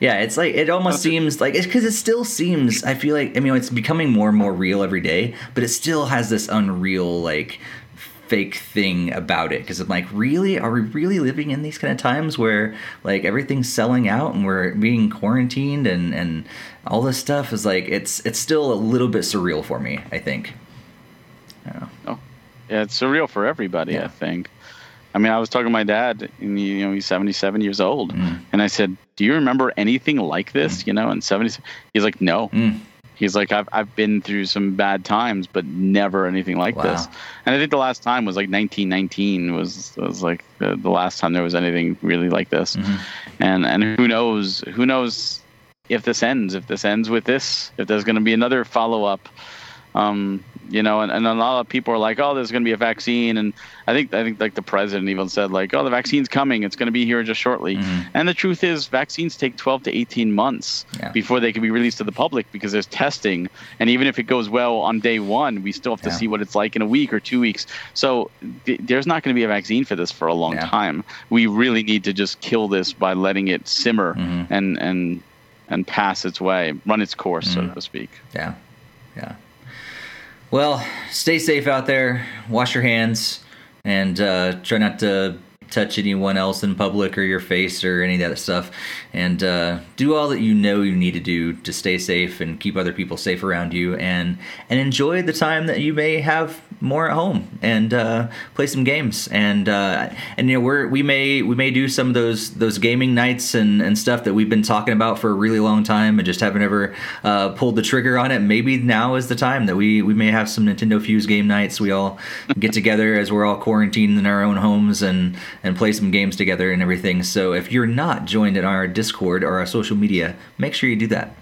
yeah it's like it almost seems like it's because it still seems i feel like i mean it's becoming more and more real every day but it still has this unreal like fake thing about it because I'm like, really? Are we really living in these kind of times where like everything's selling out and we're being quarantined and and all this stuff is like it's it's still a little bit surreal for me. I think. I don't. Yeah, it's surreal for everybody. Yeah. I think. I mean, I was talking to my dad, and you know, he's 77 years old, Mm. and I said, "Do you remember anything like this?" You know, and 70. He's like, "No." Mm. He's like, "I've I've been through some bad times, but never anything like Wow. this." And I think the last time was like 1919 was was like the, the last time there was anything really like this. Mhm. And and who knows? Who knows if this ends? If this ends with this? If there's going to be another follow up? Um, you know, and, and a lot of people are like, "Oh, there's going to be a vaccine," and I think I think like the president even said like, "Oh, the vaccine's coming. It's going to be here just shortly." Mhm. And the truth is, vaccines take 12 to 18 months Yeah. before they can be released to the public because there's testing, and even if it goes well on day one, we still have to Yeah. see what it's like in a week or two weeks. So th- there's not going to be a vaccine for this for a long Yeah. time. We really need to just kill this by letting it simmer Mhm. and and and pass its way, run its course, Mhm. so to speak. Yeah. Yeah. Well, stay safe out there. Wash your hands and uh, try not to touch anyone else in public or your face or any of that stuff. And uh, do all that you know you need to do to stay safe and keep other people safe around you, and and enjoy the time that you may have more at home and uh, play some games. And uh, and you know we're we may we may do some of those those gaming nights and and stuff that we've been talking about for a really long time and just haven't ever uh, pulled the trigger on it. Maybe now is the time that we we may have some Nintendo Fuse game nights. We all get together as we're all quarantined in our own homes and and play some games together and everything. So if you're not joined in our Discord or our social media, make sure you do that.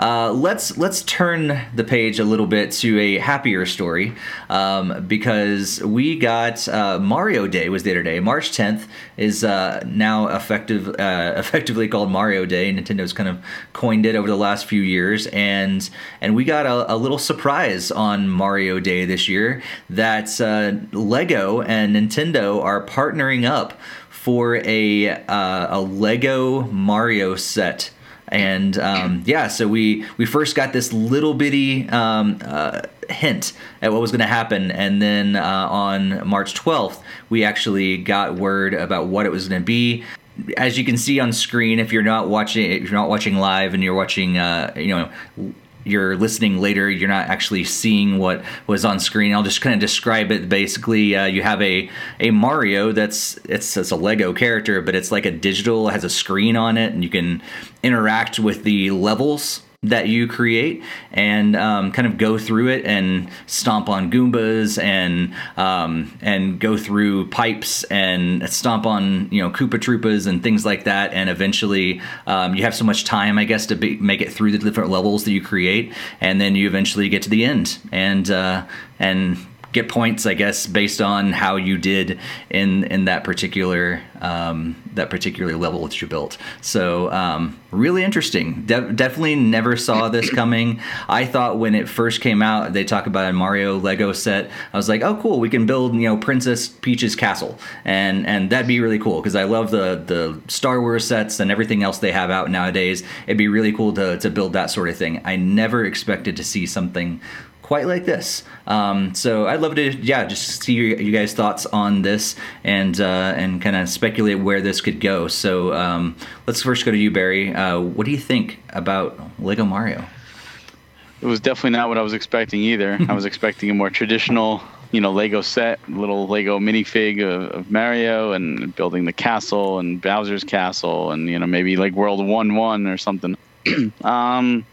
Uh, let's let's turn the page a little bit to a happier story um, because we got uh, Mario Day was the other day. March 10th is uh, now effective uh, effectively called Mario Day. Nintendo's kind of coined it over the last few years, and and we got a, a little surprise on Mario Day this year that uh, Lego and Nintendo are partnering up for a uh, a Lego Mario set and um, yeah, so we we first got this little bitty um, uh, hint at what was going to happen, and then uh, on March 12th, we actually got word about what it was going to be. As you can see on screen, if you're not watching, if you're not watching live and you're watching, uh, you know you're listening later, you're not actually seeing what was on screen. I'll just kind of describe it. Basically, uh, you have a a Mario that's it's, it's a Lego character, but it's like a digital, has a screen on it, and you can interact with the levels that you create and um, kind of go through it and stomp on Goombas and um, and go through pipes and stomp on you know Koopa Troopas and things like that. And eventually, um, you have so much time, I guess, to be, make it through the different levels that you create, and then you eventually get to the end and uh, and get points, I guess, based on how you did in in that particular um, that particular level that you built. So um, really interesting. De- definitely never saw this coming. I thought when it first came out, they talk about a Mario Lego set. I was like, oh cool, we can build you know Princess Peach's castle, and and that'd be really cool because I love the the Star Wars sets and everything else they have out nowadays. It'd be really cool to to build that sort of thing. I never expected to see something quite like this. Um, so I'd love to, yeah, just see your, you guys' thoughts on this and uh, and kind of speculate where this could go. So um, let's first go to you, Barry. Uh, what do you think about Lego Mario? It was definitely not what I was expecting either. I was expecting a more traditional, you know, Lego set, little Lego minifig of, of Mario and building the castle and Bowser's castle and you know maybe like World One One or something. um,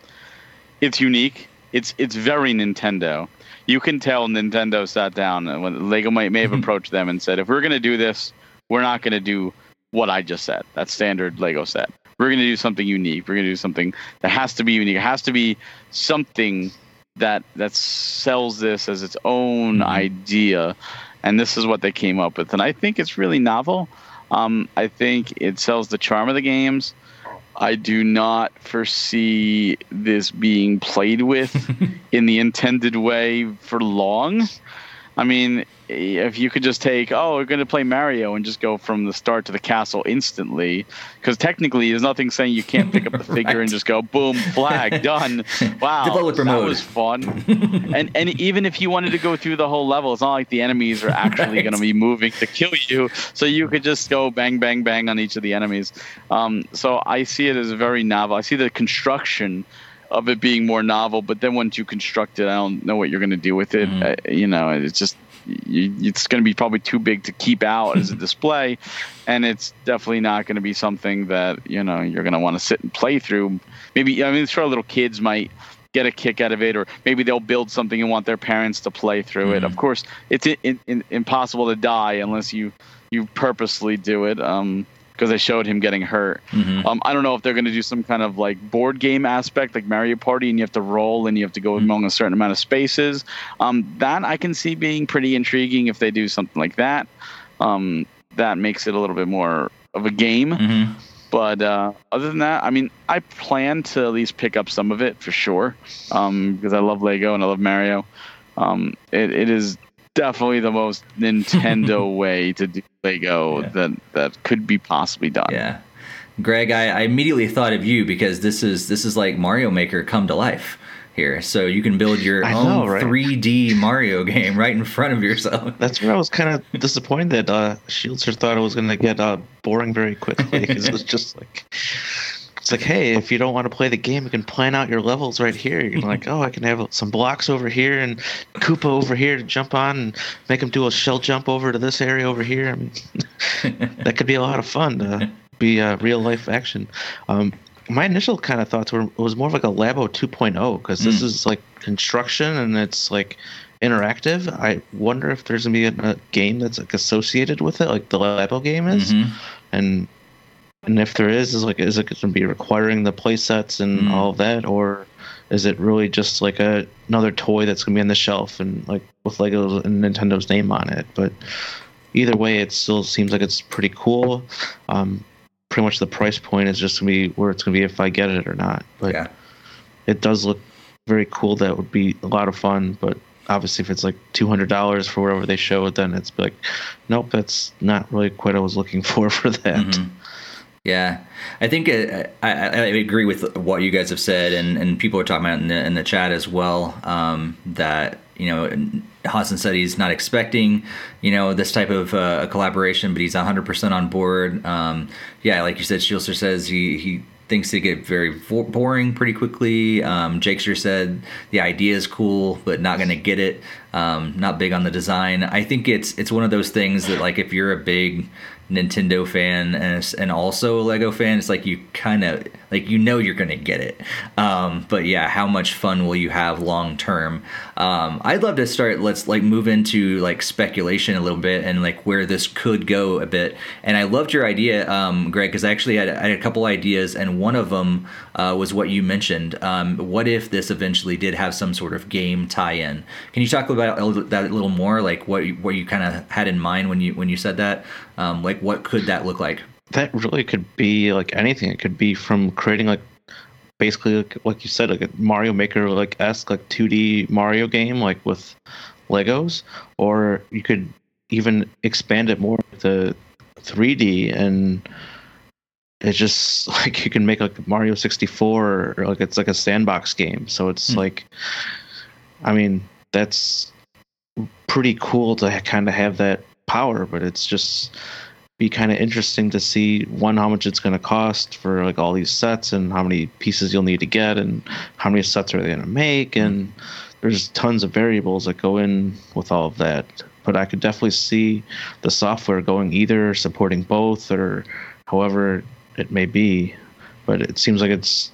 it's unique it's it's very Nintendo. You can tell Nintendo sat down and when Lego might may have mm-hmm. approached them and said, if we're gonna do this, we're not gonna do what I just said. That standard Lego set. We're gonna do something unique. We're gonna do something that has to be unique. It has to be something that that sells this as its own mm-hmm. idea. And this is what they came up with. And I think it's really novel. Um, I think it sells the charm of the games. I do not foresee this being played with in the intended way for long. I mean, if you could just take, oh, we're going to play Mario and just go from the start to the castle instantly, because technically there's nothing saying you can't pick up the figure right. and just go, boom, flag, done. Wow, Developer that mode. was fun. and and even if you wanted to go through the whole level, it's not like the enemies are actually right. going to be moving to kill you, so you could just go bang, bang, bang on each of the enemies. Um, so I see it as very novel. I see the construction of it being more novel, but then once you construct it, I don't know what you're going to do with it. Mm. Uh, you know, it's just it's going to be probably too big to keep out as a display, and it's definitely not going to be something that you know you're going to want to sit and play through. Maybe I mean, sure, little kids might get a kick out of it, or maybe they'll build something and want their parents to play through mm-hmm. it. Of course, it's in, in, impossible to die unless you you purposely do it. Um, because they showed him getting hurt. Mm-hmm. Um, I don't know if they're going to do some kind of like board game aspect, like Mario Party, and you have to roll and you have to go mm-hmm. among a certain amount of spaces. Um, that I can see being pretty intriguing if they do something like that. Um, that makes it a little bit more of a game. Mm-hmm. But uh, other than that, I mean, I plan to at least pick up some of it for sure because um, I love Lego and I love Mario. Um, it, it is definitely the most Nintendo way to do Lego yeah. that that could be possibly done. Yeah, Greg, I, I, immediately thought of you because this is this is like Mario Maker come to life. here. So you can build your I own know, right? 3D Mario game right in front of yourself. That's where I was kind of disappointed that uh, Shieldsir thought it was going to get uh, boring very quickly because it was just like, it's like, hey, if you don't want to play the game, you can plan out your levels right here. You're like, oh, I can have some blocks over here and Koopa over here to jump on and make him do a shell jump over to this area over here. I mean, that could be a lot of fun to be uh, real life action. Um, my initial kind of thoughts were it was more of like a Labo 2.0 because this Mm. is like construction and it's like interactive. I wonder if there's gonna be a, a game that's like associated with it, like the Labo game is, Mhm. and and if there is, is like is it gonna be requiring the play sets and Mm. all of that, or is it really just like a, another toy that's gonna be on the shelf and like with Legos and Nintendo's name on it? But either way, it still seems like it's pretty cool. Um, pretty much the price point is just gonna be where it's gonna be if I get it or not. But Yeah. it does look very cool. That would be a lot of fun. But obviously, if it's like two hundred dollars for whatever they show it, then it's like, nope, that's not really quite what I was looking for for that. Mhm. Yeah, I think uh, I, I, I agree with what you guys have said, and, and people are talking about in the, in the chat as well. Um, that you know, Hassan said he's not expecting you know this type of uh, collaboration, but he's 100 percent on board. Um, yeah, like you said, Shielster says he he thinks they get very boring pretty quickly. Um, Jakester said the idea is cool, but not going to get it. Um, not big on the design. I think it's it's one of those things that like if you're a big Nintendo fan and and also a Lego fan, it's like you kind of like you know you're gonna get it. Um, but yeah, how much fun will you have long term? Um, I'd love to start. Let's like move into like speculation a little bit and like where this could go a bit. And I loved your idea, um, Greg, because I actually had, I had a couple ideas, and one of them uh, was what you mentioned. Um, what if this eventually did have some sort of game tie-in? Can you talk about that a little more? Like what what you kind of had in mind when you when you said that? Um, like what could that look like? That really could be like anything. It could be from creating like basically like, like you said, like a Mario Maker like esque like 2D Mario game like with Legos, or you could even expand it more to 3D and it's just like you can make like Mario 64 or like it's like a sandbox game. So it's Hmm. like, I mean, that's pretty cool to kind of have that power, but it's just be kind of interesting to see one how much it's going to cost for like all these sets and how many pieces you'll need to get and how many sets are they going to make and mm-hmm. there's tons of variables that go in with all of that. But i could definitely see the software going either supporting both or however it may be. But it seems like it's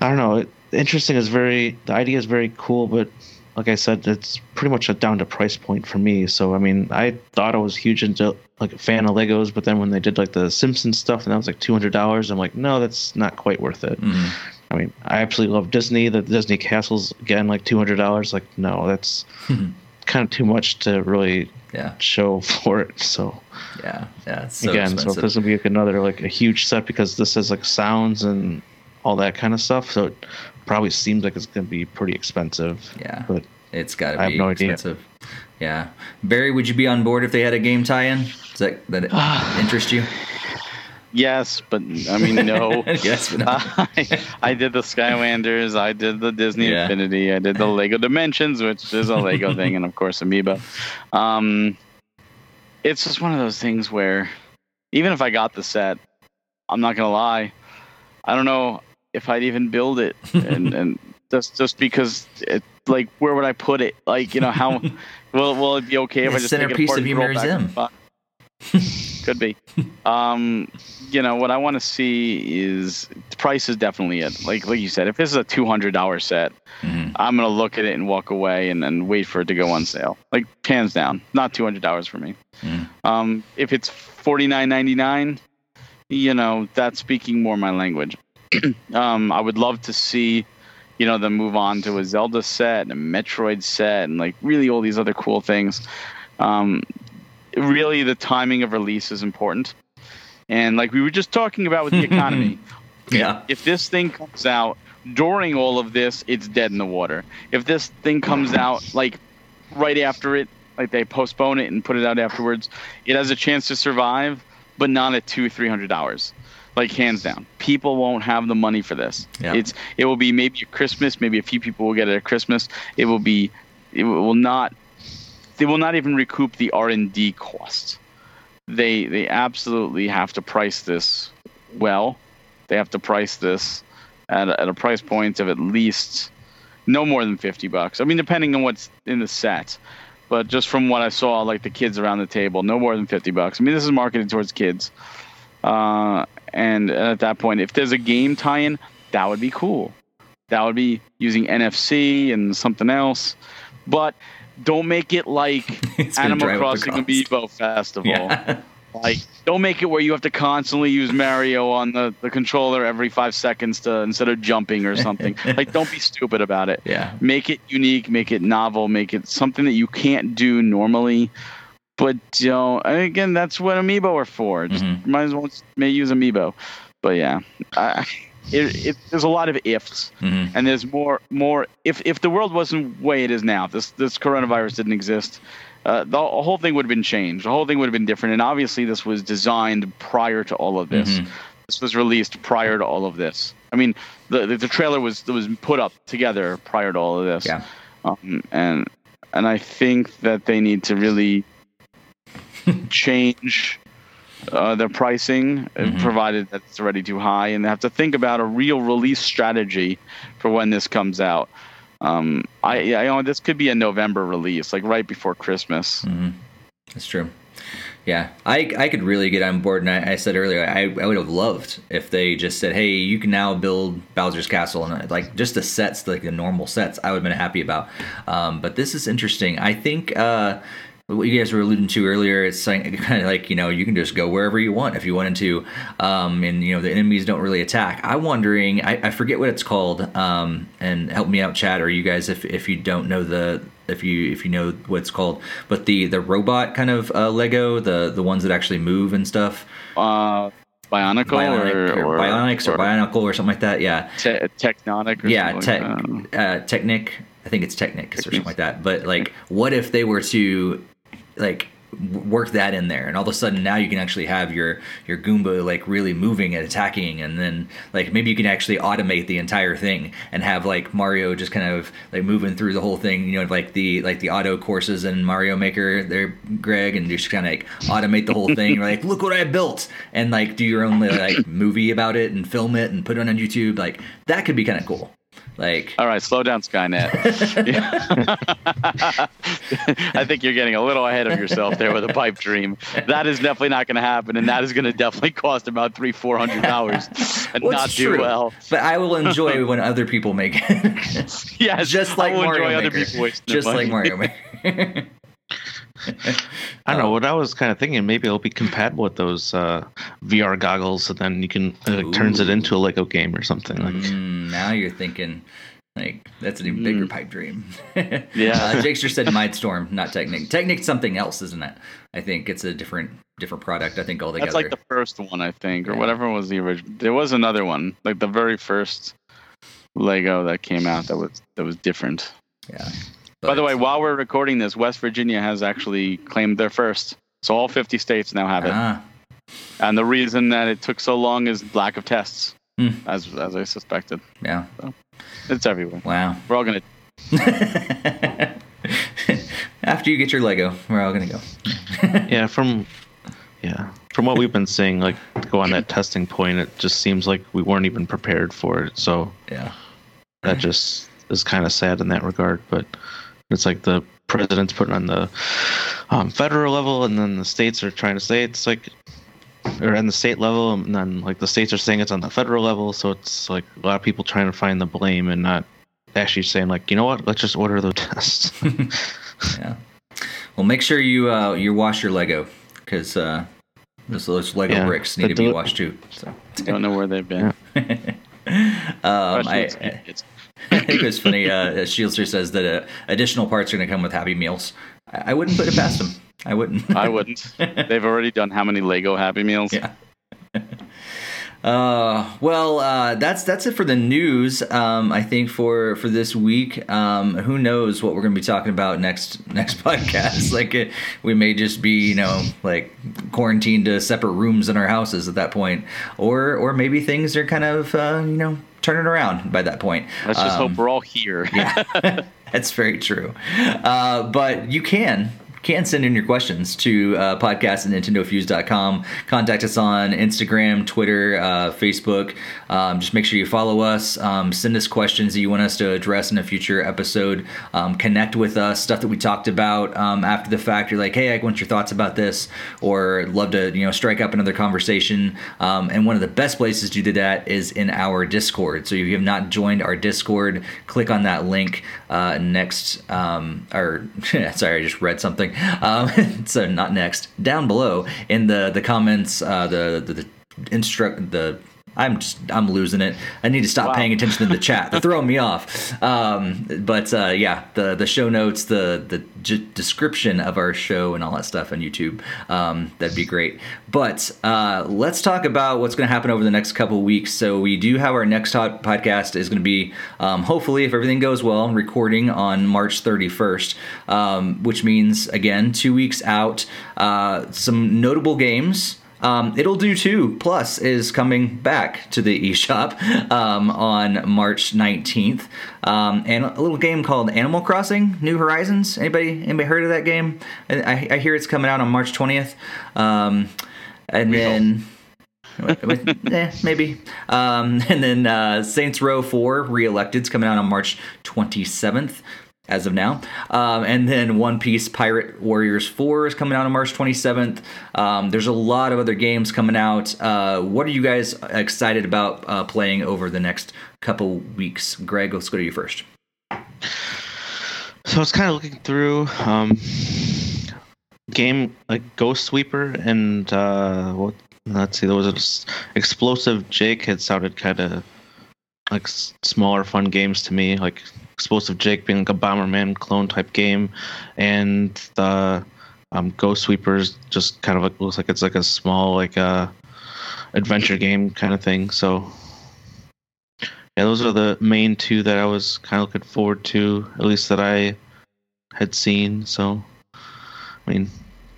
i don't know it, interesting is very the idea is very cool but like I said, it's pretty much a down to price point for me. So I mean, I thought I was huge into like a fan of Legos, but then when they did like the Simpsons stuff and that was like two hundred dollars, I'm like, no, that's not quite worth it. Mhm. I mean, I absolutely love Disney. The Disney castles again, like two hundred dollars. Like, no, that's kind of too much to really Yeah, show for it. So yeah, yeah. It's so again, so expensive. if this will be like another like a huge set because this has like sounds and all that kind of stuff. So it probably seems like it's going to be pretty expensive. Yeah. but It's got to be have no idea. expensive. Yeah, Barry, would you be on board if they had a game tie-in? Does that that interest you? Yes, but I mean no. yes, but no. I, I did the Skylanders. I did the Disney Yeah. Infinity. I did the Lego Dimensions, which is a Lego thing, and of course Amiibo. Um, it's just one of those things where, even if I got the set, I'm not gonna lie, I don't know if I'd even build it, and and just just because it like where would I put it? Like you know how will will it be okay if The I just take it centerpiece apart of your museum. Could be. Um, you know what I want to see is price is definitely it. Like like you said, if this is a two hundred dollar set, Mhm. I'm gonna look at it and walk away and, and wait for it to go on sale. Like hands down, not two hundred dollars for me. Mm. Um, if it's forty nine ninety nine, you know that's speaking more my language. um, I would love to see, you know, them move on to a Zelda set and a Metroid set and like really all these other cool things. Um, really, the timing of release is important. And like we were just talking about with the economy, Yeah. if this thing comes out during all of this, it's dead in the water. If this thing comes out like right after it, like they postpone it and put it out afterwards, it has a chance to survive, but not at two, three hundred dollars. Like hands down. People won't have the money for this. Yeah. It's it will be maybe a Christmas, maybe a few people will get it at Christmas. It will be it will not they will not even recoup the R&D cost. They they absolutely have to price this well. They have to price this at a, at a price point of at least no more than 50 bucks. I mean depending on what's in the set. But just from what I saw like the kids around the table, no more than 50 bucks. I mean this is marketed towards kids. Uh, and uh, at that point, if there's a game tie-in, that would be cool. That would be using NFC and something else. But don't make it like Animal drive up the Crossing cost. Amiibo Festival. Yeah. Like, don't make it where you have to constantly use Mario on the, the controller every five seconds to instead of jumping or something. like, don't be stupid about it. yeah. Make it unique, make it novel, make it something that you can't do normally. But you know, again, that's what Amiibo are for. Just Mhm. might as well may use Amiibo. But yeah, I, it, it, there's a lot of ifs hmm and there's more more if if the world wasn't the way it is now this this coronavirus didn't exist uh, the whole thing would have been changed the whole thing would have been different and obviously this was designed prior to all of this Mhm. this was released prior to all of this i mean the the, the trailer was was put up together prior to all of this Yeah. um, and and i think that they need to really change uh, their pricing, uh Mhm. provided that it's already too high, and they have to think about a real release strategy for when this comes out. Um, I, I, you know, this could be a November release, like right before Christmas. hmm That's true. Yeah, I, I could really get on board, and I, I said earlier, I, I would have loved if they just said, "Hey, you can now build Bowser's Castle," and like just the sets, like the normal sets, I would have been happy about. Um, but this is interesting. I think uh, what you guys were alluding to earlier, it's kind of like you know you can just go wherever you want if you wanted to, um, and you know the enemies don't really attack. I'm wondering, I, I forget what it's called, um, and help me out, chat, or you guys if if you don't know the if you if you know what it's called, but the the robot kind of uh, Lego, the the ones that actually move and stuff, Uh, Bionicle Bionic or, or, Bionics or, Bionicle or something like that. Yeah, Te- Technonic or yeah, something tech, like that. uh, Technic. I think it's Technic or something like that. But like, what if they were to like work that in there, and all of a sudden now you can actually have your your Goomba like really moving and attacking, and then like maybe you can actually automate the entire thing and have like Mario just kind of like moving through the whole thing. You know, like the like the auto courses in Mario Maker there, Greg, and just kind of like automate the whole thing. You're like, look what I built, and like do your own like movie about it and film it and put it on YouTube. Like that could be kind of cool. Like All right, slow down, Skynet. I think you're getting a little ahead of yourself there with a pipe dream. That is definitely not going to happen, and that is going to definitely cost about three, four hundred dollars, and Well, not do true, well. But I will enjoy when other people make it. Yeah, just like Mario Maker. other people just like. Mario Maker. I don't know. What I was kind of thinking, maybe it'll be compatible with those uh, VR goggles, and then you can uh, turns it into a Lego game or something. Like, Mm, now you're thinking like that's an even bigger Mm. pipe dream. Yeah. uh, Jakester said Mindstorm, not Technic. Technic's something else, isn't it? I think it's a different different product. I think altogether. That's like the first one, I think, or Yeah. whatever was the original. There was another one, like the very first Lego that came out that was that was different. yeah. By the way, while we're recording this, West Virginia has actually claimed their first. So all 50 states now have it. ah, And the reason that it took so long is lack of tests, Hmm. as as I suspected. yeah. It's everywhere. Wow. We're all gonna. After you get your Lego, we're all gonna go. yeah, from yeah, from what we've been seeing, like go on that testing point, it just seems like we weren't even prepared for it. So Yeah. that just is kind of sad in that regard. But it's like the president's putting on the um, federal level, and then the states are trying to say it's like, or on the state level, and then like the states are saying it's on the federal level. So it's like a lot of people trying to find the blame and not actually saying like, you know what, let's just order the tests. Yeah. Well, make sure you uh, you wash your Lego because uh, those, those Lego Yeah, bricks need the to be washed too. So. Don't know where they've been. um, Especially I, with kids. I think it was funny. Uh, Shielster says that uh, additional parts are going to come with Happy Meals. I, I wouldn't put it past them. I wouldn't. I wouldn't. They've already done how many Lego Happy Meals? Yeah. Uh, well, uh, that's that's it for the news. Um, I think for for this week. Um, who knows what we're going to be talking about next next podcast? like it, we may just be you know like quarantined to separate rooms in our houses at that point, or or maybe things are kind of uh, you know turning around by that point. Let's just Um, hope we're all here. yeah, that's very true. Uh, but you can can send in your questions to uh, podcast at nintendofuse.com. Contact us on Instagram, Twitter, uh, Facebook. Um, just make sure you follow us. Um, send us questions that you want us to address in a future episode. Um, connect with us, stuff that we talked about um, after the fact. You're like, hey, I want your thoughts about this, or love to you know strike up another conversation. Um, and one of the best places to do that is in our Discord. So if you have not joined our Discord, click on that link uh, next. Um, or sorry, I just read something. Um, so not next. Down below in the the comments, uh, the the, the instruct the. I'm just I'm losing it. I need to stop Wow. paying attention to the chat. They're throwing me off. Um, but uh, yeah, the the show notes, the the j- description of our show, and all that stuff on YouTube. Um, that'd be great. But uh, let's talk about what's going to happen over the next couple of weeks. So we do have our next hot podcast is going to be um, hopefully, if everything goes well, recording on March 31st, um, which means again two weeks out. Uh, some notable games. Um, Ittle Dew 2+ is coming back to the eShop um, on March 19th. Um, and a little game called Animal Crossing New Horizons. Anybody anybody heard of that game? I, I hear it's coming out on March 20th. Um, and then. eh, maybe. Um, and then uh, Saints Row 4 Reelected's coming out on March 27th as of now. Um, and then One Piece Pirate Warriors 4 is coming out on March 27th. Um, there's a lot of other games coming out. Uh, what are you guys excited about uh, playing over the next couple weeks? Greg, let's go to you first. So I was kind of looking through um, game like Ghost Sweeper and uh, what? Let's see. There was explosive Jake had sounded kind of like smaller fun games to me, like explosive Jake being like a Bomberman clone type game, and the um, Ghost Sweepers just kind of looks like it's like a small like uh, adventure game kind of thing. So yeah, those are the main two that I was kind of looking forward to, at least that I had seen. So, I mean,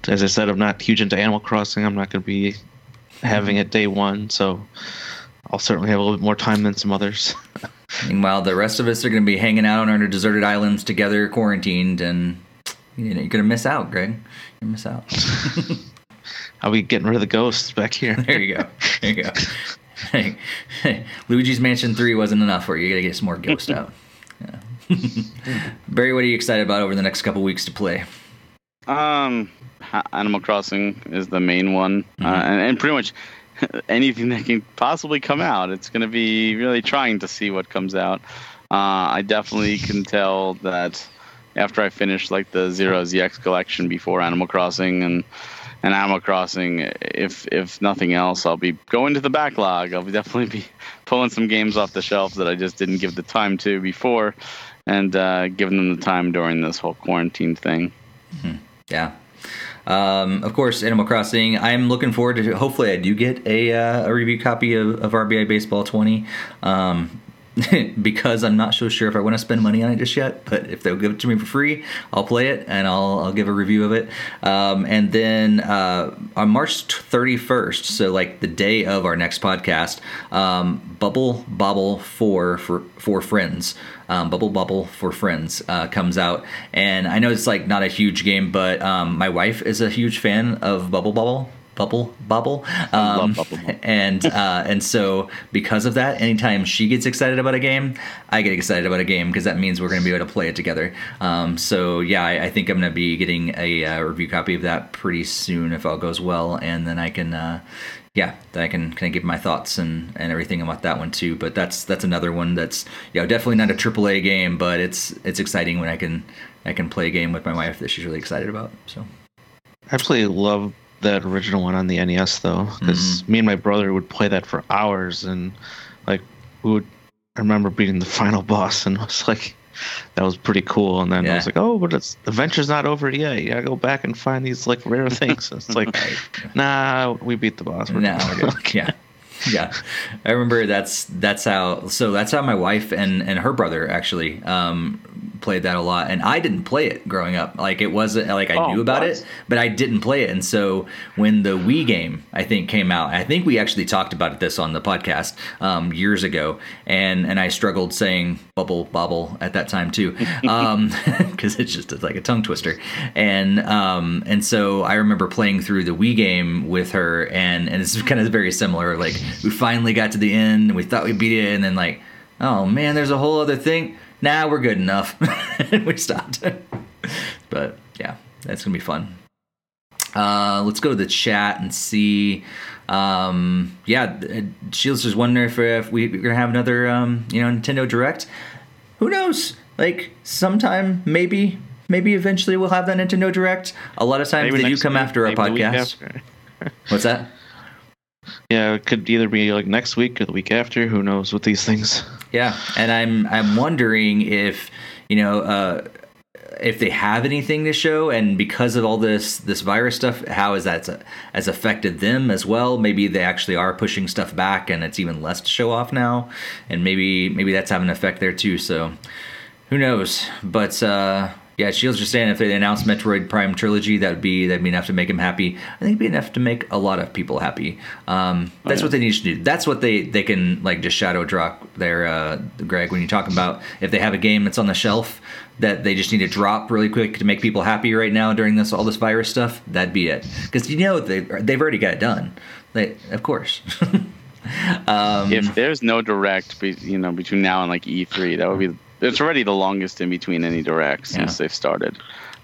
as I said, I'm not huge into Animal Crossing. I'm not going to be having it day one, so I'll certainly have a little bit more time than some others. Meanwhile, the rest of us are going to be hanging out on our deserted islands together, quarantined, and you know, you're going to miss out, Greg. You're going to miss out. I'll be getting rid of the ghosts back here. There you go. There you go. Hey, hey, Luigi's Mansion 3 wasn't enough for you. You got to get some more Ghost out. Barry, what are you excited about over the next couple weeks to play? Um, Animal Crossing is the main one, uh, Mhm. and, and pretty much anything that can possibly come out. It's going to be really trying to see what comes out. Uh, I definitely can tell that after I finish like the Zero ZX collection before Animal Crossing and and Animal Crossing, if if nothing else, I'll be going to the backlog. I'll definitely be pulling some games off the shelf that I just didn't give the time to before, and uh, giving them the time during this whole quarantine thing. Yeah. Um, of course, Animal Crossing. I'm looking forward to. Hopefully, I do get a, uh, a review copy of, of RBI Baseball 20. Um, because I'm not so sure if I want to spend money on it just yet. But if they'll give it to me for free, I'll play it and I'll, I'll give a review of it. Um, and then uh, on March 31st, so like the day of our next podcast, um, Bubble Bobble 4 for, for Friends. Um, Bubble Bubble for Friends uh, comes out, and I know it's like not a huge game, but um, my wife is a huge fan of Bubble Bubble. Bubble Bubble, love um, Bubble Bubble. and uh, and so because of that, anytime she gets excited about a game, I get excited about a game because that means we're going to be able to play it together. Um, so yeah, I, I think I'm going to be getting a uh, review copy of that pretty soon if all goes well, and then I can. Uh, yeah, then I can kind of give my thoughts and, and everything about that one too. But that's that's another one that's you know definitely not a AAA game, but it's it's exciting when I can I can play a game with my wife that she's really excited about. So I absolutely love that original one on the NES though, because me and my brother would play that for hours, and like we would. I remember beating the final boss, and was like that was pretty cool. And then I was like, oh, but it's the adventure's not over yet. You gotta go back and find these like rare things. It's like, nah, we beat the boss. We're we're good. yeah. yeah, I remember that's that's how. So that's how my wife and and her brother actually um, played that a lot, and I didn't play it growing up. Like it wasn't like I Oh, knew about what? it, but I didn't play it. And so when the Wii game I think came out, I think we actually talked about this on the podcast um, years ago, and and I struggled saying bubble bobble at that time too, because it's just it's like a tongue twister, and um, and so I remember playing through the Wii game with her, and and it's kind of very similar. Like we finally got to the end, and we thought we beat it, and then like, oh man, there's a whole other thing. Nah, we're good enough. we stopped. but yeah, that's gonna be fun. Uh, let's go to the chat and see. Um, yeah, uh, Shields just wondering if, if we- we're gonna have another, um, you know, Nintendo Direct. Who knows? Like sometime, maybe, maybe eventually we'll have that Nintendo Direct. A lot of times Maybe they do come week, after a maybe the week podcast. after. What's that? Yeah, it could either be like next week or the week after. Who knows with these things? Yeah, and I'm I'm wondering if you know uh, if they have anything to show, and because of all this this virus stuff, how is that has affected them as well? Maybe they actually are pushing stuff back, and it's even less to show off now, and maybe maybe that's having an effect there too. So who knows? But uh, yeah, Shields just saying if they announce Metroid Prime trilogy, that would be that'd be enough to make them happy. I think it'd be enough to make a lot of people happy. Um, that's what they need to do. That's what they they can like just shadow drop there, uh, Greg. When you talk about if they have a game that's on the shelf that they just need to drop really quick to make people happy right now during this all this virus stuff, that'd be it. Because you know they they've already got it done. They of course. um, if there's no direct, be, you know, between now and like E3, that would be. It's already the longest in between any directs since they've started.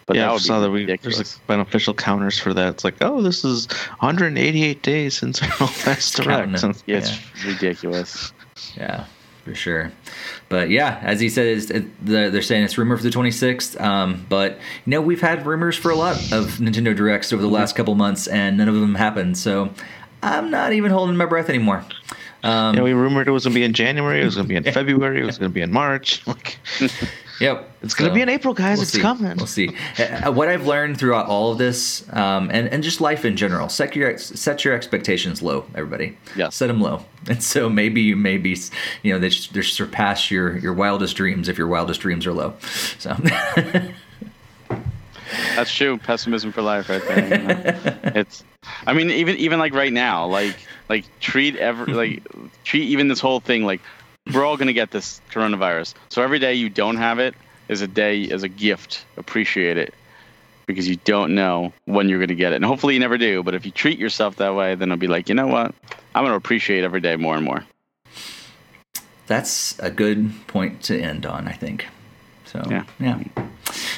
But yeah, that I saw that we ridiculous. there's like beneficial counters for that. It's like, oh, this is 188 days since our last direct. them. yeah, it's ridiculous. Yeah, for sure. But yeah, as he said, it's, it, the, they're saying it's rumor for the 26th. Um, but you know, we've had rumors for a lot of Nintendo Directs over the last couple months, and none of them happened. So I'm not even holding my breath anymore. Um, Yeah, we rumored it was gonna be in January. It was gonna be in February. It was gonna be in March. Yep. it's gonna So, be in April, guys. we'll it's see. coming. We'll see. Uh, What I've learned throughout all of this, um, and and just life in general, set your set your expectations low, everybody. Yeah, Set them low, and so maybe you maybe you know they they surpass your your wildest dreams if your wildest dreams are low. So. That's true. Pessimism for life, right there. you know? it's. I mean, even even like right now, like like treat every like treat even this whole thing like we're all gonna get this coronavirus. So every day you don't have it is a day as a gift. Appreciate it because you don't know when you're gonna get it, and hopefully you never do. But if you treat yourself that way, then it'll be like, you know what? I'm gonna appreciate every day more and more. That's a good point to end on, I think. So Yeah. yeah.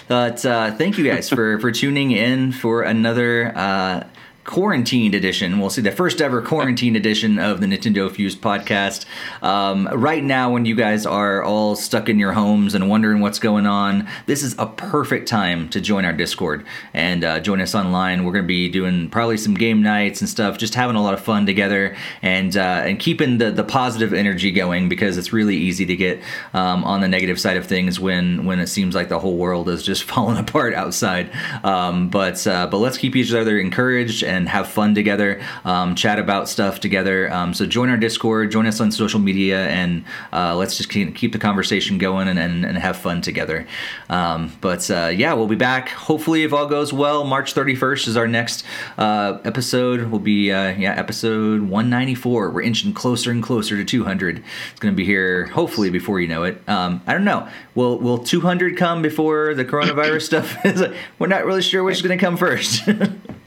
But uh, thank you guys for for tuning in for another uh, quarantined edition. We'll see the first ever quarantine edition of the Nintendo Fuse podcast. Um, right now, when you guys are all stuck in your homes and wondering what's going on, this is a perfect time to join our Discord and uh, join us online. We're going to be doing probably some game nights and stuff, just having a lot of fun together and uh, and keeping the the positive energy going because it's really easy to get um, on the negative side of things when when it seems like the whole world is just falling apart outside. Um, but uh, but let's keep each other encouraged and have fun together, um, chat about stuff together. Um, so join our Discord, join us on social media, and uh, let's just keep, the conversation going and, and, and have fun together. Um, but uh, yeah, we'll be back. Hopefully, if all goes well, March 31st is our next uh, episode. Will be uh, yeah episode 194. We're inching closer and closer to 200. It's going to be here hopefully before you know it. Um, I don't know. Will will 200 come before the coronavirus stuff? We're not really sure which is going to come first.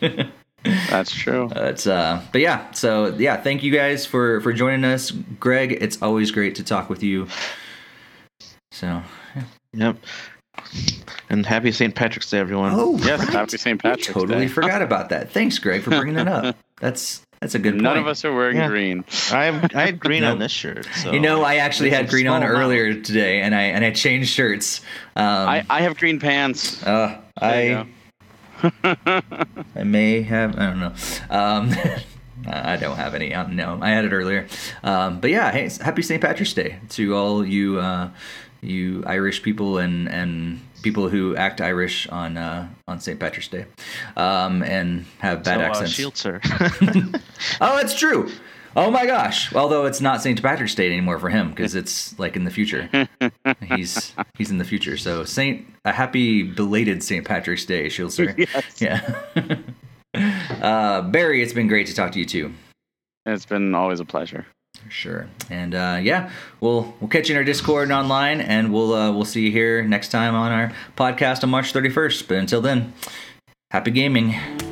That's true. But uh, but yeah, so yeah, thank you guys for for joining us, Greg. It's always great to talk with you. So Yep. And happy St. Patrick's Day, everyone. oh Yes, right. happy St. We Patrick's totally Day. forgot about that. Thanks, Greg, for bringing that up. That's that's a good None point. of us are wearing Yeah. green. I have, I had green on this shirt. So You know, I actually It's had green on small amount. earlier today, and I and I changed shirts. Um, I, I have green pants. uh, There you I I may have. I don't know. Um, I don't have any. Um, no, I had it earlier. Um, but yeah, hey, happy St. Patrick's Day to all you uh, you Irish people and and people who act Irish on uh, on St. Patrick's Day, um, and have bad so, uh, accents. Shield, sir. Oh, that's true. Oh my gosh! Although it's not St. Patrick's Day anymore for him because it's like in the future. he's he's in the future. So Saint, a happy belated St. Patrick's Day, Shield Sir. Yes. Yeah. uh, Barry, it's been great to talk to you too. It's been always a pleasure. Sure. And uh, yeah, we'll we'll catch you in our Discord and online, and we'll uh, we'll see you here next time on our podcast on March 31st. But until then, happy gaming.